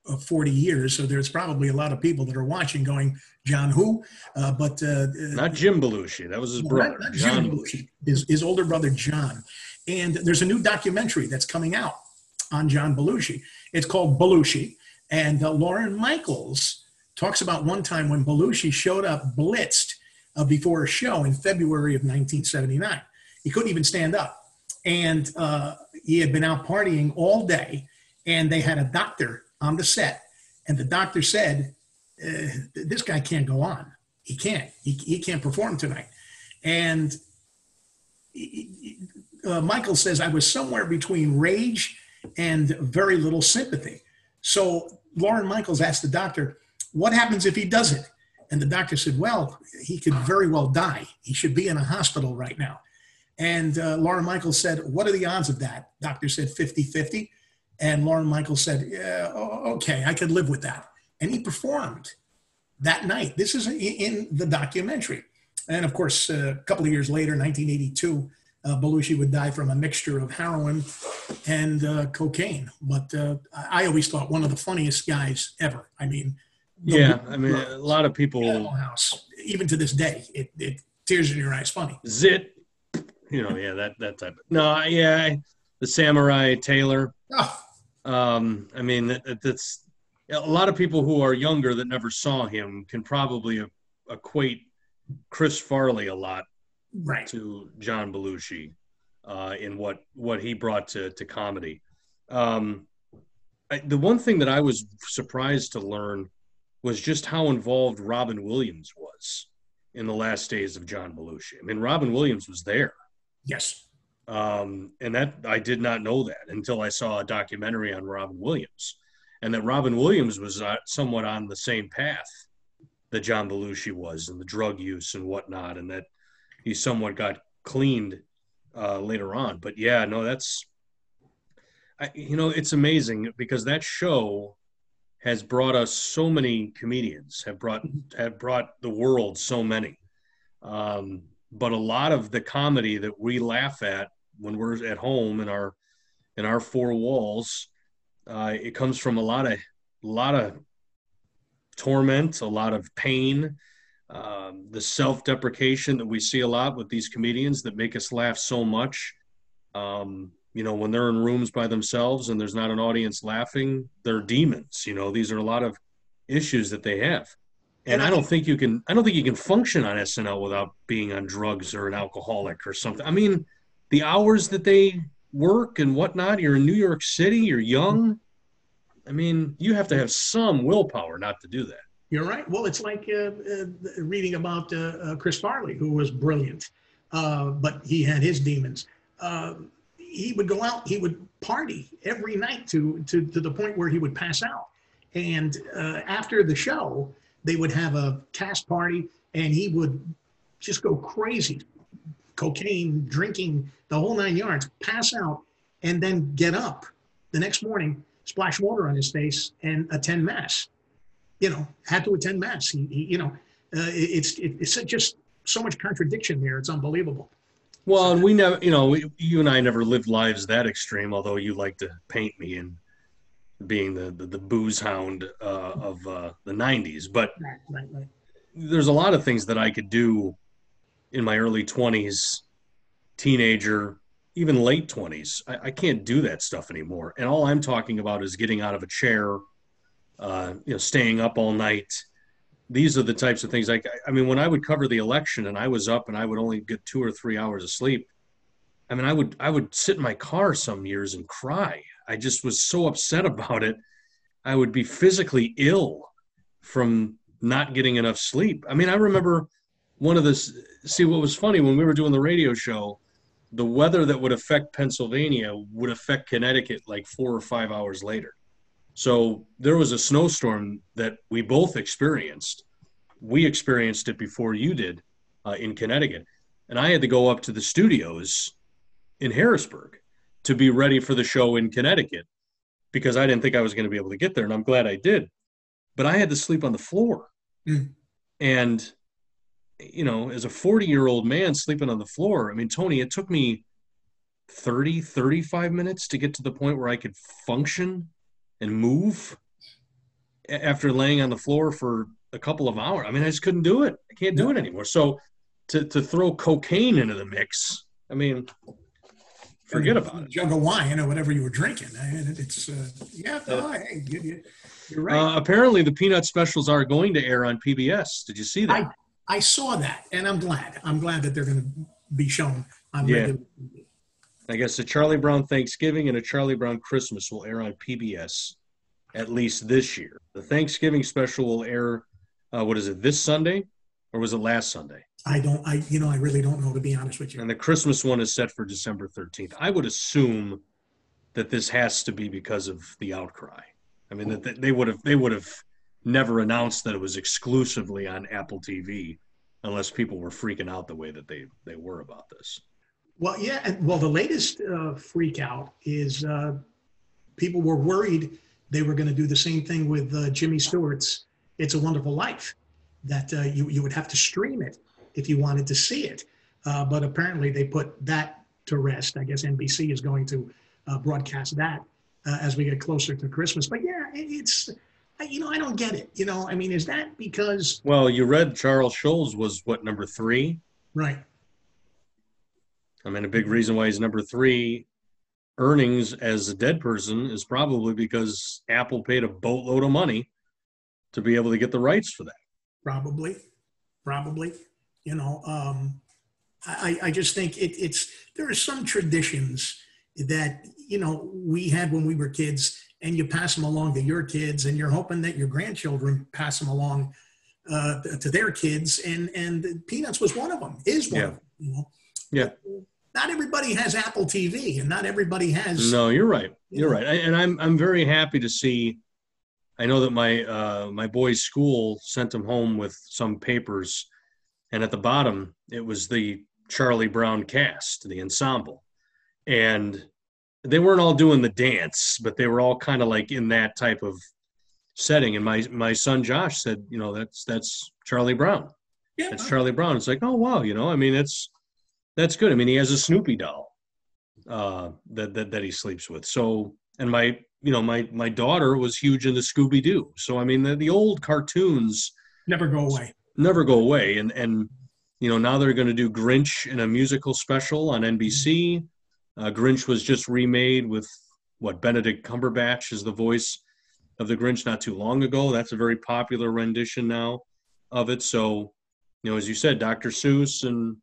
uh, 40 years. So there's probably a lot of people that are watching going, John who? Uh, but uh, not Jim Belushi. That was his brother. Not, not John Belushi. His, his older brother, John. And there's a new documentary that's coming out on John Belushi. It's called Belushi. And uh, Lorne Michaels talks about one time when Belushi showed up blitzed uh, before a show in February of 1979. He couldn't even stand up. And uh, he had been out partying all day. And they had a doctor on the set. And the doctor said, uh, This guy can't go on. He can't. He, he can't perform tonight. And uh, Michael says, I was somewhere between rage and very little sympathy. So Lorne Michaels asked the doctor, What happens if he does it? And the doctor said, Well, he could very well die. He should be in a hospital right now. And uh, Lorne Michaels said, What are the odds of that? Doctor said 50 50. And Lorne Michaels said, Yeah, okay, I could live with that. And he performed that night. This is in the documentary. And of course, uh, a couple of years later, 1982, uh, Belushi would die from a mixture of heroin and uh, cocaine. But uh, I always thought one of the funniest guys ever. I mean, yeah, I mean, a lot of people. House, even to this day, it, it tears in your eyes. Funny. Zit, you know, yeah, that that type. Of, no, yeah, the Samurai Taylor. Oh. Um, I mean, that, that's a lot of people who are younger that never saw him can probably equate Chris Farley a lot right. to John Belushi uh, in what what he brought to to comedy. Um, I, the one thing that I was surprised to learn was just how involved Robin Williams was in the last days of John Belushi. I mean, Robin Williams was there. Yes. Um, and that I did not know that until I saw a documentary on Robin Williams, and that Robin Williams was uh, somewhat on the same path that John Belushi was, and the drug use and whatnot, and that he somewhat got cleaned uh, later on. But yeah, no, that's I, you know it's amazing because that show has brought us so many comedians have brought have brought the world so many. Um, but a lot of the comedy that we laugh at when we're at home in our in our four walls, uh, it comes from a lot of a lot of torment, a lot of pain, um, the self-deprecation that we see a lot with these comedians that make us laugh so much. Um, you know, when they're in rooms by themselves and there's not an audience laughing, they're demons. You know, these are a lot of issues that they have. And I don't think you can. I don't think you can function on SNL without being on drugs or an alcoholic or something. I mean, the hours that they work and whatnot. You're in New York City. You're young. I mean, you have to have some willpower not to do that. You're right. Well, it's like uh, uh, reading about uh, uh Chris Farley, who was brilliant, uh, but he had his demons. Uh, he would go out, he would party every night to, to, to the point where he would pass out. And after the show, they would have a cast party and he would just go crazy cocaine, drinking, the whole nine yards, pass out, and then get up the next morning, splash water on his face, and attend mass you know, had to attend mass. He, he you know, uh, it's it, it's just so much contradiction there. It's unbelievable. Well, and we never, you know, we, you and I never lived lives that extreme. Although you like to paint me in being the the, the booze hound uh, of uh, the '90s, but right, right, right. there's a lot of things that I could do in my early 20s, teenager, even late 20s. I, I can't do that stuff anymore. And all I'm talking about is getting out of a chair uh, you know, staying up all night. These are the types of things. Like, I mean, when I would cover the election and I was up and I would only get two or three hours of sleep, I mean, I would I would sit in my car some years and cry. I just was so upset *laughs* about it. I would be physically ill from not getting enough sleep. I mean, I remember one of this. See, what was funny when we were doing the radio show, the weather that would affect Pennsylvania would affect Connecticut like four or five hours later. So there was a snowstorm that we both experienced. We experienced it before you did uh, in Connecticut. And I had to go up to the studios in Harrisburg to be ready for the show in Connecticut because I didn't think I was going to be able to get there. And I'm glad I did. But I had to sleep on the floor. Mm. And, you know, as a 40 year old man sleeping on the floor, I mean, Tony, it took me 30, 35 minutes to get to the point where I could function and move. after laying on the floor for a couple of hours. I mean, I just couldn't do it. I can't do it anymore. So to to throw cocaine into the mix, I mean, forget about it. Jug of wine or whatever you were drinking. And it's uh, yeah. No, hey, you, are right. Uh, apparently, the peanut specials are going to air on PBS. Did you see that? I, I saw that, and I'm glad. I'm glad that they're going to be shown on Yeah. regular TV. I guess a Charlie Brown Thanksgiving and a Charlie Brown Christmas will air on PBS at least this year. The Thanksgiving special will air. Uh, what is it? This Sunday, or was it last Sunday? I don't. I you know I really don't know to be honest with you. And the Christmas one is set for December 13th. I would assume that this has to be because of the outcry. I mean, that that they would have they would have never announced that it was exclusively on Apple TV unless people were freaking out the way that they they were about this. Well, yeah. And, well, the latest uh, freak out is uh, people were worried they were going to do the same thing with uh, Jimmy Stewart's "It's a Wonderful Life," that uh, you you would have to stream it if you wanted to see it. Uh, but apparently, they put that to rest. I guess NBC is going to uh, broadcast that uh, as we get closer to Christmas. But yeah, it, it's I- you know I don't get it. You know, I mean, is that because Well, you read Charles Schulz was what number three? right? I mean, a big reason why he's number three earnings as a dead person is probably because Apple paid a boatload of money to be able to get the rights for that. probably probably you know um i i just think it, it's there are some traditions that you know we had when we were kids and you pass them along to your kids and you're hoping that your grandchildren pass them along uh, to their kids and and peanuts was one of them is one Yeah. of them you know Yeah. not everybody has apple tv and not everybody has No, you're right. You're right. I- And I'm I'm very happy to see. I know that my uh, my boy's school sent him home with some papers, and at the bottom it was the Charlie Brown cast, the ensemble, and they weren't all doing the dance, but they were all kind of like in that type of setting. And my my son Josh said, you know, that's that's Charlie Brown. yeah It's Charlie Brown. It's like, oh wow, you know, I mean, it's that's good. I mean, he has a Snoopy doll uh, that, that that he sleeps with. So, and my you know my my daughter was huge into Scooby Doo. So I mean, the, the old cartoons never go away never go away, and and you know now they're going to do Grinch in a musical special on NBC. Uh, Grinch was just remade with what Benedict Cumberbatch is the voice of the Grinch not too long ago. That's a very popular rendition now of it. So, you know, as you said, Dr. Seuss and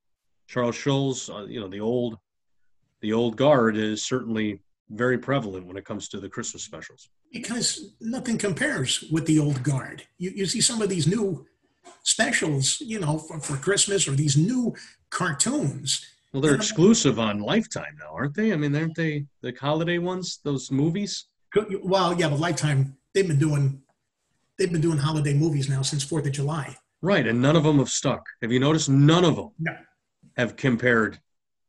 Charles Schulz, uh, you know, the old, the old guard is certainly very prevalent when it comes to the Christmas specials. because nothing compares with the old guard. You, you see some of these new specials, you know, for, for Christmas or these new cartoons. Well, they're exclusive on Lifetime now, aren't they? I mean, aren't they the holiday ones? Those movies? Well, yeah, but Lifetime they've been doing they've been doing holiday movies now since Fourth of July. Right, and none of them have stuck. Have you noticed? None of them No. have compared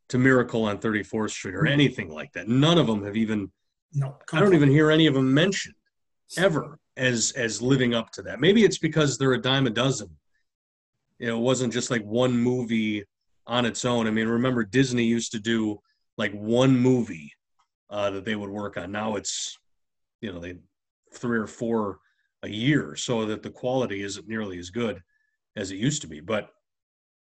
to Miracle on 34th Street or anything like that. None of them have even. No, I don't even hear any of them mentioned ever as as living up to that. Maybe it's because they're a dime a dozen. You know, it wasn't just like one movie on its own. I mean, remember Disney used to do like one movie uh, that they would work on. Now it's, you know, they three or four a year, so that the quality isn't nearly as good as it used to be. But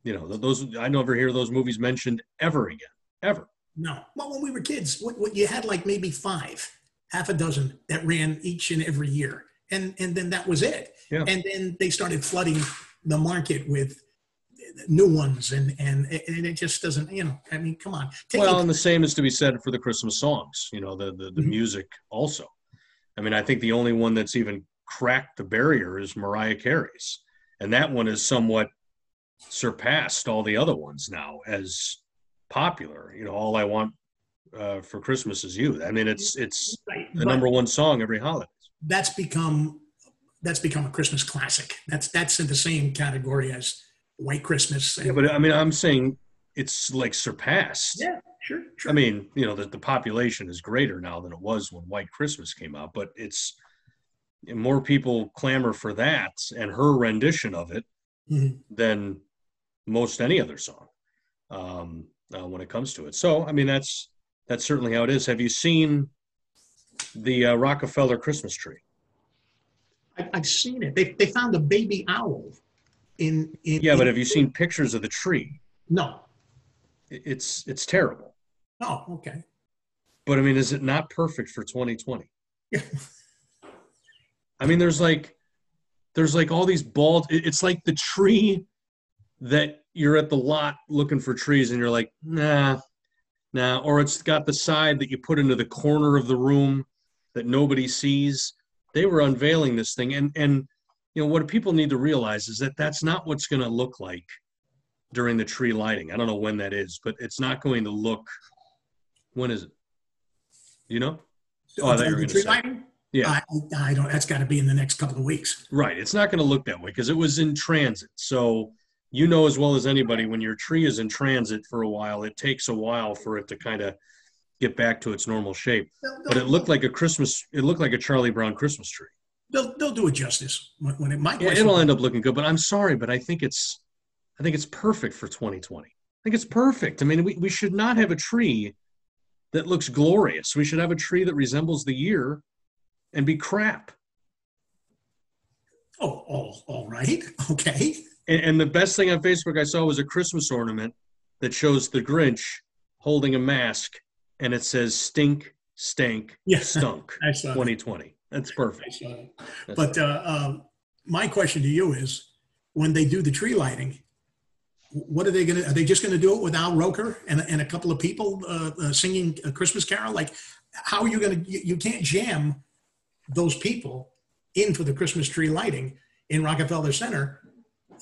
you know, those I never hear those movies mentioned ever again, ever. No. Well, when we were kids, what, what you had like maybe five, half a dozen that ran each and every year, and and then that was it. Yeah. And then they started flooding the market with new ones, and and and it just doesn't. You know, I mean, come on. Take well, and the same is to be said for the Christmas songs. You know, the the, the Mhm. music also. I mean, I think the only one that's even cracked the barrier is Mariah Carey's, and that one is somewhat surpassed all the other ones now as popular. You know, all I want uh, for Christmas is you. I mean, it's it's right, the but number one song every holiday. That's become that's become a Christmas classic. That's that's in the same category as White Christmas. and- Yeah, but I mean, I'm saying it's like surpassed. yeah, sure, sure. I mean, you know, the, the population is greater now than it was when White Christmas came out, but it's more people clamor for that and her rendition of it Mhm. than most any other song um, uh, when it comes to it. So, I mean, that's that's certainly how it is. Have you seen the uh, Rockefeller Christmas tree? I, I've seen it. They, they found a baby owl in, in. Yeah, but in- have you seen pictures of the tree? No. It's it's terrible. Oh, okay. But I mean, is it not perfect for 2020? I mean, there's like there's like all these bald. It's like the tree that you're at the lot looking for trees, and you're like, nah, nah. Or it's got the side that you put into the corner of the room that nobody sees. They were unveiling this thing, and and you know what people need to realize is that that's not what's going to look like during the tree lighting. I don't know when that is, but it's not going to look. When is it? You know? Oh, I thought you were tree lighting? Yeah. I, I don't, that's got to be in the next couple of weeks. Right. It's not going to look that way because it was in transit. So you know as well as anybody when your tree is in transit for a while, it takes a while for it to kind of get back to its normal shape. But it looked like a Christmas. It looked like a Charlie Brown Christmas tree. they'll, they'll do it justice when, when it might. Yeah, it'll end up looking good. But I'm sorry, but I think it's, I think it's perfect for 2020. I think it's perfect. I mean, we, we should not have a tree that looks glorious. We should have a tree that resembles the year, and be crap. Oh, all, all right. *laughs* Okay. And, and the best thing on Facebook I saw was a Christmas ornament that shows the Grinch holding a mask and it says stink, stank, Yeah. *laughs* stunk I saw 2020. That's perfect. That's But uh, um, my question to you is, when they do the tree lighting, what are they going to? Are they just going to do it with Al Roker and, and a couple of people uh, uh, singing a Christmas carol? Like, how are you going to? You, you can't jam those people in for the Christmas tree lighting in Rockefeller Center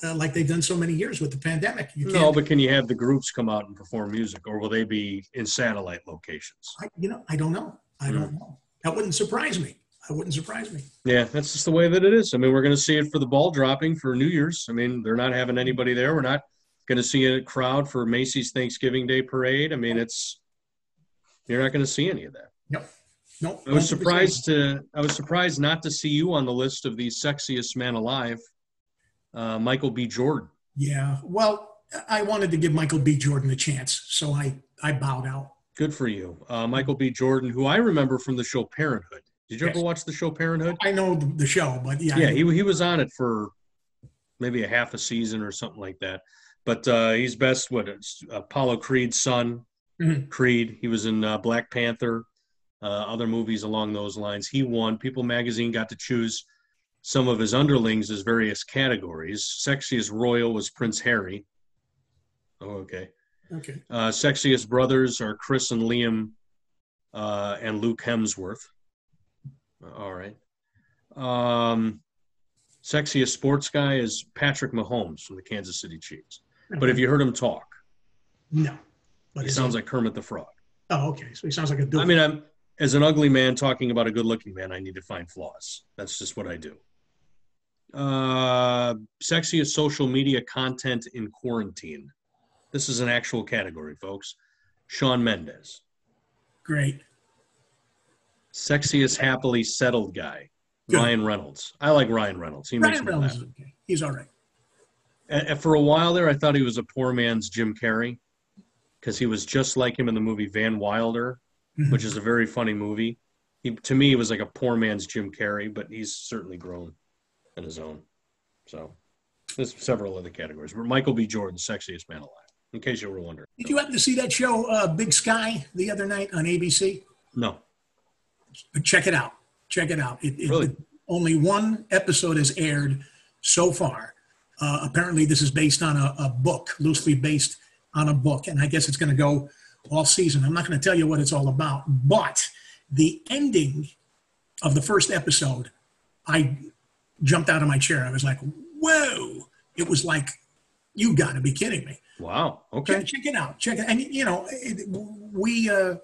uh, like they've done so many years with the pandemic. No, but can you have the groups come out and perform music or will they be in satellite locations? I, you know, I don't know. I don't know. That wouldn't surprise me. That wouldn't surprise me. Yeah, that's just the way that it is. I mean, we're going to see it for the ball dropping for New Year's. I mean, they're not having anybody there. We're not going to see a crowd for Macy's Thanksgiving Day parade. I mean, it's you're not going to see any of that. Nope. Nope. I was surprised to I was surprised not to see you on the list of the sexiest man alive, uh, Michael B. Jordan. Yeah. Well, I wanted to give Michael B. Jordan a chance, so I I bowed out. Good for you, uh, Michael B. Jordan, who I remember from the show Parenthood. Did you ever watch the show Parenthood? I know the, show, but yeah. Yeah, he he was on it for maybe a half a season or something like that. But uh, he's best what Apollo Creed's son, Mhm. Creed. He was in uh, Black Panther, uh, other movies along those lines. He won. People Magazine got to choose some of his underlings as various categories. Sexiest royal was Prince Harry. Oh, okay. okay. Uh, sexiest brothers are Chris and Liam uh, and Luke Hemsworth. All right. Um, sexiest sports guy is Patrick Mahomes from the Kansas City Chiefs. But if you heard him talk, no, but he sounds like Kermit the Frog. Oh, okay. So he sounds like a dude. I mean, I'm as an ugly man talking about a good-looking man. I need to find flaws. That's just what I do. Uh, sexiest social media content in quarantine. This is an actual category, folks. Shawn Mendes. great. Sexiest happily settled guy. Good. Ryan Reynolds. I like Ryan Reynolds. He makes Ryan me Reynolds laugh. is okay. He's all right. And- for a while there, I thought he was a poor man's Jim Carrey because he was just like him in the movie Van Wilder, Mhm. which is a very funny movie. He, to me, he was like a poor man's Jim Carrey, but he's certainly grown in his own. So there's several other categories. But Michael B. Jordan, sexiest man alive, in case you were wondering. Did you happen to see that show, uh, Big Sky, the other night on ABC? No. Check it out. Check it out. It, it- Really? only one episode has aired so far. Uh, apparently, this is based on a, a book, loosely based on a book, and I guess it's going to go all season. I'm not going to tell you what it's all about, but the ending of the first episode, I jumped out of my chair. I was like, "Whoa!" It was like, "You got to be kidding me!" Wow. Okay. Check, check it out. Check it. And you know, it, we uh,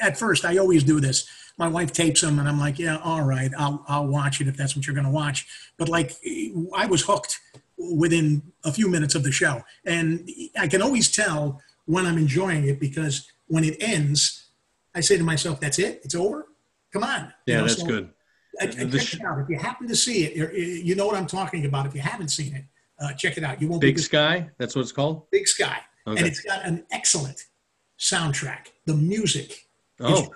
at first I always do this. My wife tapes them, and I'm like, yeah, all right, I'll I'll watch it if that's what you're going to watch. But like, I was hooked within a few minutes of the show, and I can always tell when I'm enjoying it because when it ends, I say to myself, "That's it. It's over. Come on." You Yeah, know, that's so- good. Uh, The check it out. If you happen to see it, you're- know what I'm talking about. If you haven't seen it, uh, check it out. You won't Big be Sky. That's what it's called. Big Sky, and it's got an excellent soundtrack. The music Oh.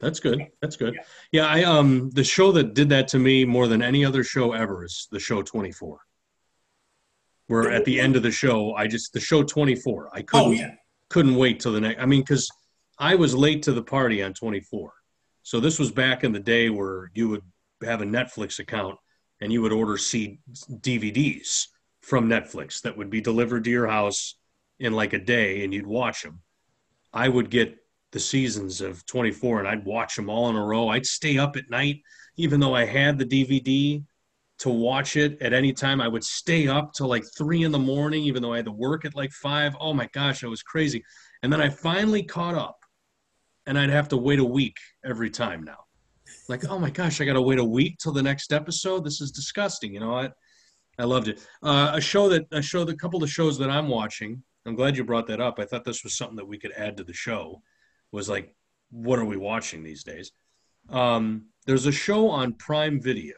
That's good. That's good. Yeah, I um the show that did that to me more than any other show ever is the show 24. Where at the end of the show, I just the show 24. I couldn't Oh yeah. couldn't wait till the next. I mean, because I was late to the party on 24. So this was back in the day where you would have a Netflix account and you would order C DVDs from Netflix that would be delivered to your house in like a day and you'd watch them. I would get the seasons of 24 and I'd watch them all in a row. I'd stay up at night, even though I had the DVD to watch it at any time. I would stay up till like three in the morning, even though I had to work at like five. Oh my gosh, I was crazy. And then I finally caught up and I'd have to wait a week every time now. Like, oh my gosh, I got to wait a week till the next episode. This is disgusting. You know what? I loved it. Uh, a show that a show, the couple of shows that I'm watching. I'm glad you brought that up. I thought this was something that we could add to the show. Was like, what are we watching these days? Um, there's a show on Prime Video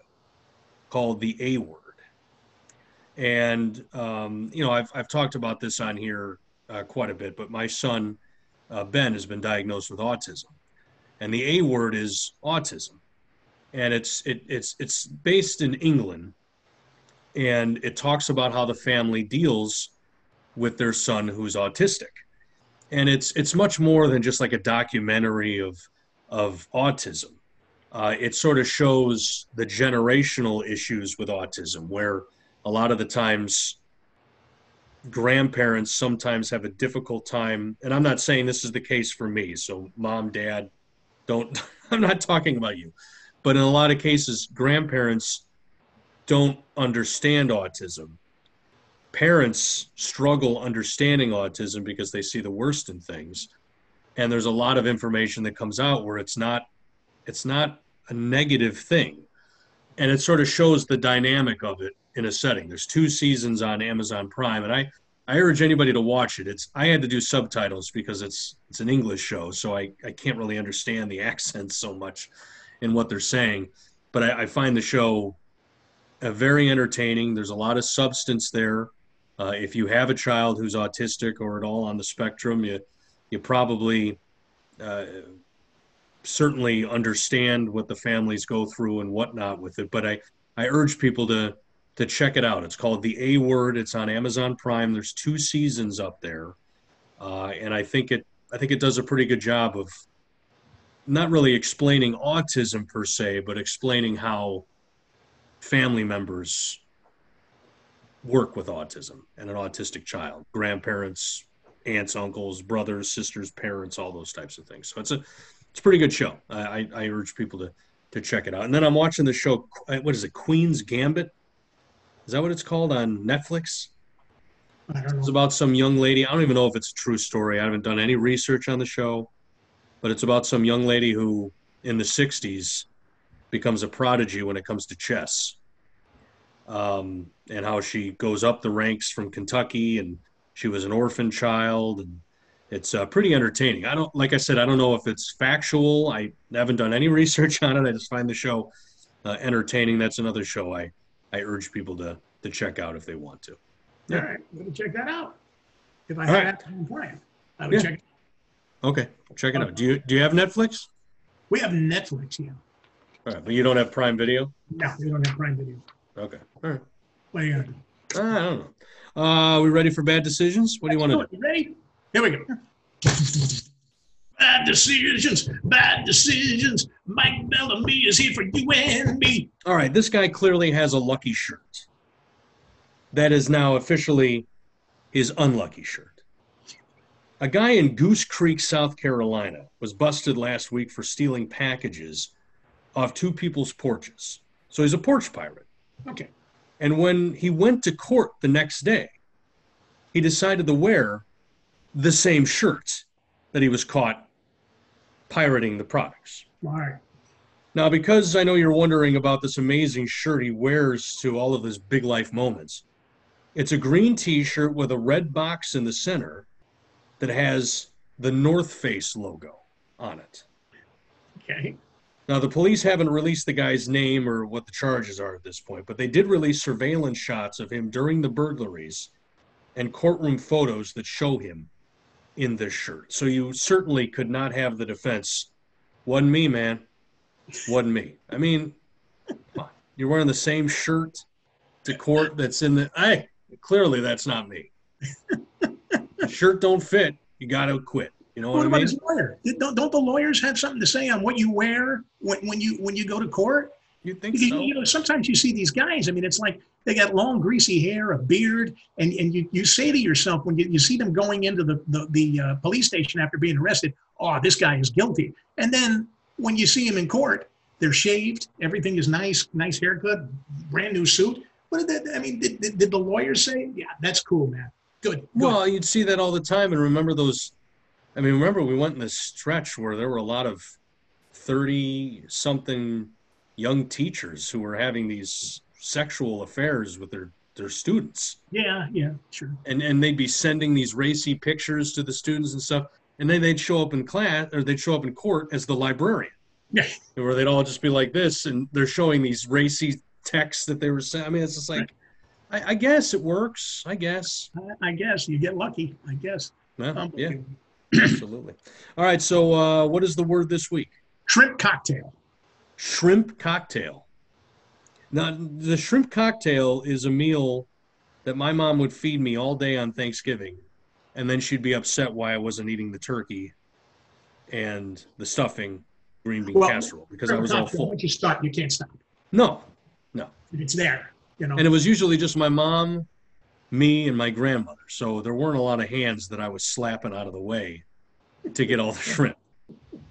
called The A Word, and um, you know I've I've talked about this on here uh, quite a bit. But my son uh, Ben has been diagnosed with autism, and the A word is autism, and it's it, it's it's based in England, and it talks about how the family deals with their son who's autistic, and it's it's much more than just like a documentary of of autism. Uh, it sort of shows the generational issues with autism, where a lot of the times grandparents sometimes have a difficult time. And i'm not saying this is the case for me. So mom dad don't *laughs* i'm not talking about you. But in a lot of cases grandparents don't understand autism. Parents struggle understanding autism because they see the worst in things. And there's a lot of information that comes out where it's not it's not a negative thing. And it sort of shows the dynamic of it in a setting. There's two seasons on Amazon Prime, and I I urge anybody to watch it. It's I had to do subtitles because it's it's an English show, so I I can't really understand the *laughs* accents so much in what they're saying, but I, I find the show uh, very entertaining. There's a lot of substance there. Uh, if you have a child who's autistic or at all on the spectrum, you you probably uh, certainly understand what the families go through and whatnot with it. But I I urge people to to check it out. It's called The A Word. It's on Amazon Prime. There's two seasons up there, uh, and I think it I think it does a pretty good job of not really explaining autism per se, but explaining how family members work with autism and an autistic child, grandparents, aunts, uncles, brothers, sisters, parents, all those types of things. So it's a it's a pretty good show. I, I, urge people to to check it out. And then I'm watching the show. What is it? Queen's Gambit. Is that what it's called on Netflix? I don't It's about some young lady. I don't even know if it's a true story. I haven't done any research on the show, but it's about some young lady who, in the '60s, becomes a prodigy when it comes to chess, um, and how she goes up the ranks from Kentucky, and she was an orphan child, and it's uh, pretty entertaining. I don't, like I said, I don't know if it's factual. I haven't done any *laughs* research on it. I just find the show uh, entertaining. That's another show I, I urge people to to check out if they want to. All right, I'm gonna check that out. If I All had right. that time Prime, I would Yeah. check. it. Okay, check it out. Do you do you have Netflix? We have Netflix here. All right, but you don't have Prime Video. No, we don't have Prime Video. Okay, all right. What are you gonna do? I don't know. Uh, we ready for bad decisions? What do you want to do? You ready? Here we go. *laughs* Bad decisions, bad decisions. Mike Bellamy is here for you and me. All right, this guy clearly has a lucky shirt. That is now officially his unlucky shirt. A guy in Goose Creek, South Carolina, was busted last week for stealing packages off two people's porches. So he's a porch pirate. Okay. And when he went to court the next day, he decided to wear the same shirt that he was caught pirating the products. Right. Now, because I know you're wondering about this amazing shirt he wears to all of his big life moments, it's a green t shirt with a red box in the center that has the North Face logo on it. Okay. Now, the police haven't released the guy's name or what the charges are at this point, but they did release surveillance shots of him during the burglaries and courtroom photos that show him in this shirt. So you certainly could not have the defense Wasn't me, man. Wasn't me. I mean, you're wearing the same shirt to court that's in the. Hey, clearly that's not me. shirt don't fit. You got to quit. You know what, what I mean? His lawyer? Don't, don't the lawyers have something to say on what you wear when, when you when you go to court? You think so? You know, sometimes you see these guys. I mean, it's like they got long, greasy hair, a beard, and, and you, you say to yourself when you, you see them going into the the, the uh, police station after being arrested, "Oh, this guy is guilty." And then when you see him in court, they're shaved, everything is nice, nice haircut, brand new suit. What did that? I mean, did, did, did the lawyer say, "Yeah, that's cool, man"? Good, good. Well, you'd see that all the time, and remember those. I mean, remember we went in this stretch where there were a lot of thirty-something young teachers who were having these sexual affairs with their their students. Yeah, yeah, sure. And and they'd be sending these racy pictures to the students and stuff, and then they'd show up in class or they'd show up in court as the librarian. Yeah. Where they'd all just be like this, and they're showing these racy texts that they were saying. I mean, it's just like, I, I guess it works. I guess. I, I, guess you get lucky. I guess. Yeah. yeah. Absolutely. All right. So, uh, what is the word this week? Shrimp cocktail shrimp cocktail. Now, the shrimp cocktail is a meal that my mom would feed me all day on Thanksgiving, and then she'd be upset why I wasn't eating the turkey and the stuffing green bean well, casserole because I was all full. Once you start, you can't stop. No, no. It's there, you know. And it was usually just my mom, me, and my grandmother. So there weren't a lot of hands that I was slapping out of the way to get all the *laughs* shrimp.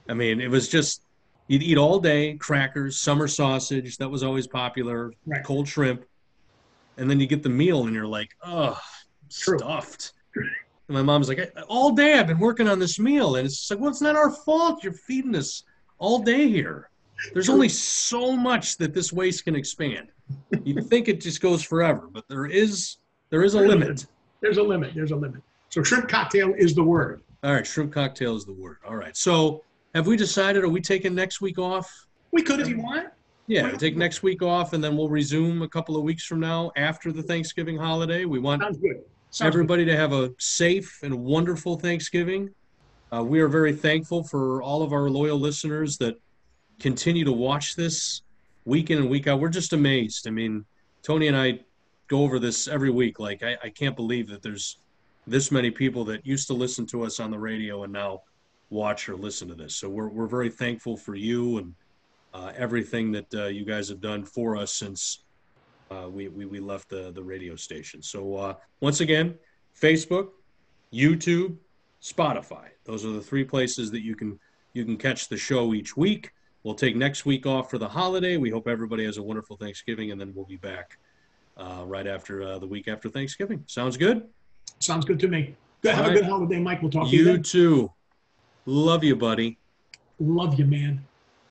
I mean, it was just you'd eat all day crackers, summer sausage, that was always popular, right. cold shrimp. And then you get the meal and you're like, oh, stuffed. And my mom's like, all day I've been working on this meal. And it's like, well, it's not our fault. You're feeding us all day here. There's only so much that this waist can expand. You'd think it just goes forever, but there is there is a limit. There's a limit. There's a limit. So shrimp cocktail is the word. All right, shrimp cocktail is the word. All right. So have we decided? Are we taking next week off? We could if you want. Yeah, take next week off, and then we'll resume a couple of weeks from now after the Thanksgiving holiday. We want Sounds good. Sounds everybody to have a safe and wonderful Thanksgiving. Uh, we are very thankful for all of our loyal listeners that continue to watch this week in and week out. We're just amazed. I mean, Tony and I go over this every week. Like, I, I can't believe that there's this many people that used to listen to us on the radio and now watch or listen to this. So we're, we're very thankful for you and uh, everything that uh, you guys have done for us since uh, we, we, we, left the, the radio station. So uh, once again, Facebook, YouTube, Spotify. Those are the three places that you can you can catch the show each week. We'll take next week off for the holiday. We hope everybody has a wonderful Thanksgiving, and then we'll be back uh, right after uh, the week after Thanksgiving. Sounds good? Sounds good to me. Good. Have right. a good holiday, Mike. We'll talk you to you. You too. Love you, buddy. Love you, man.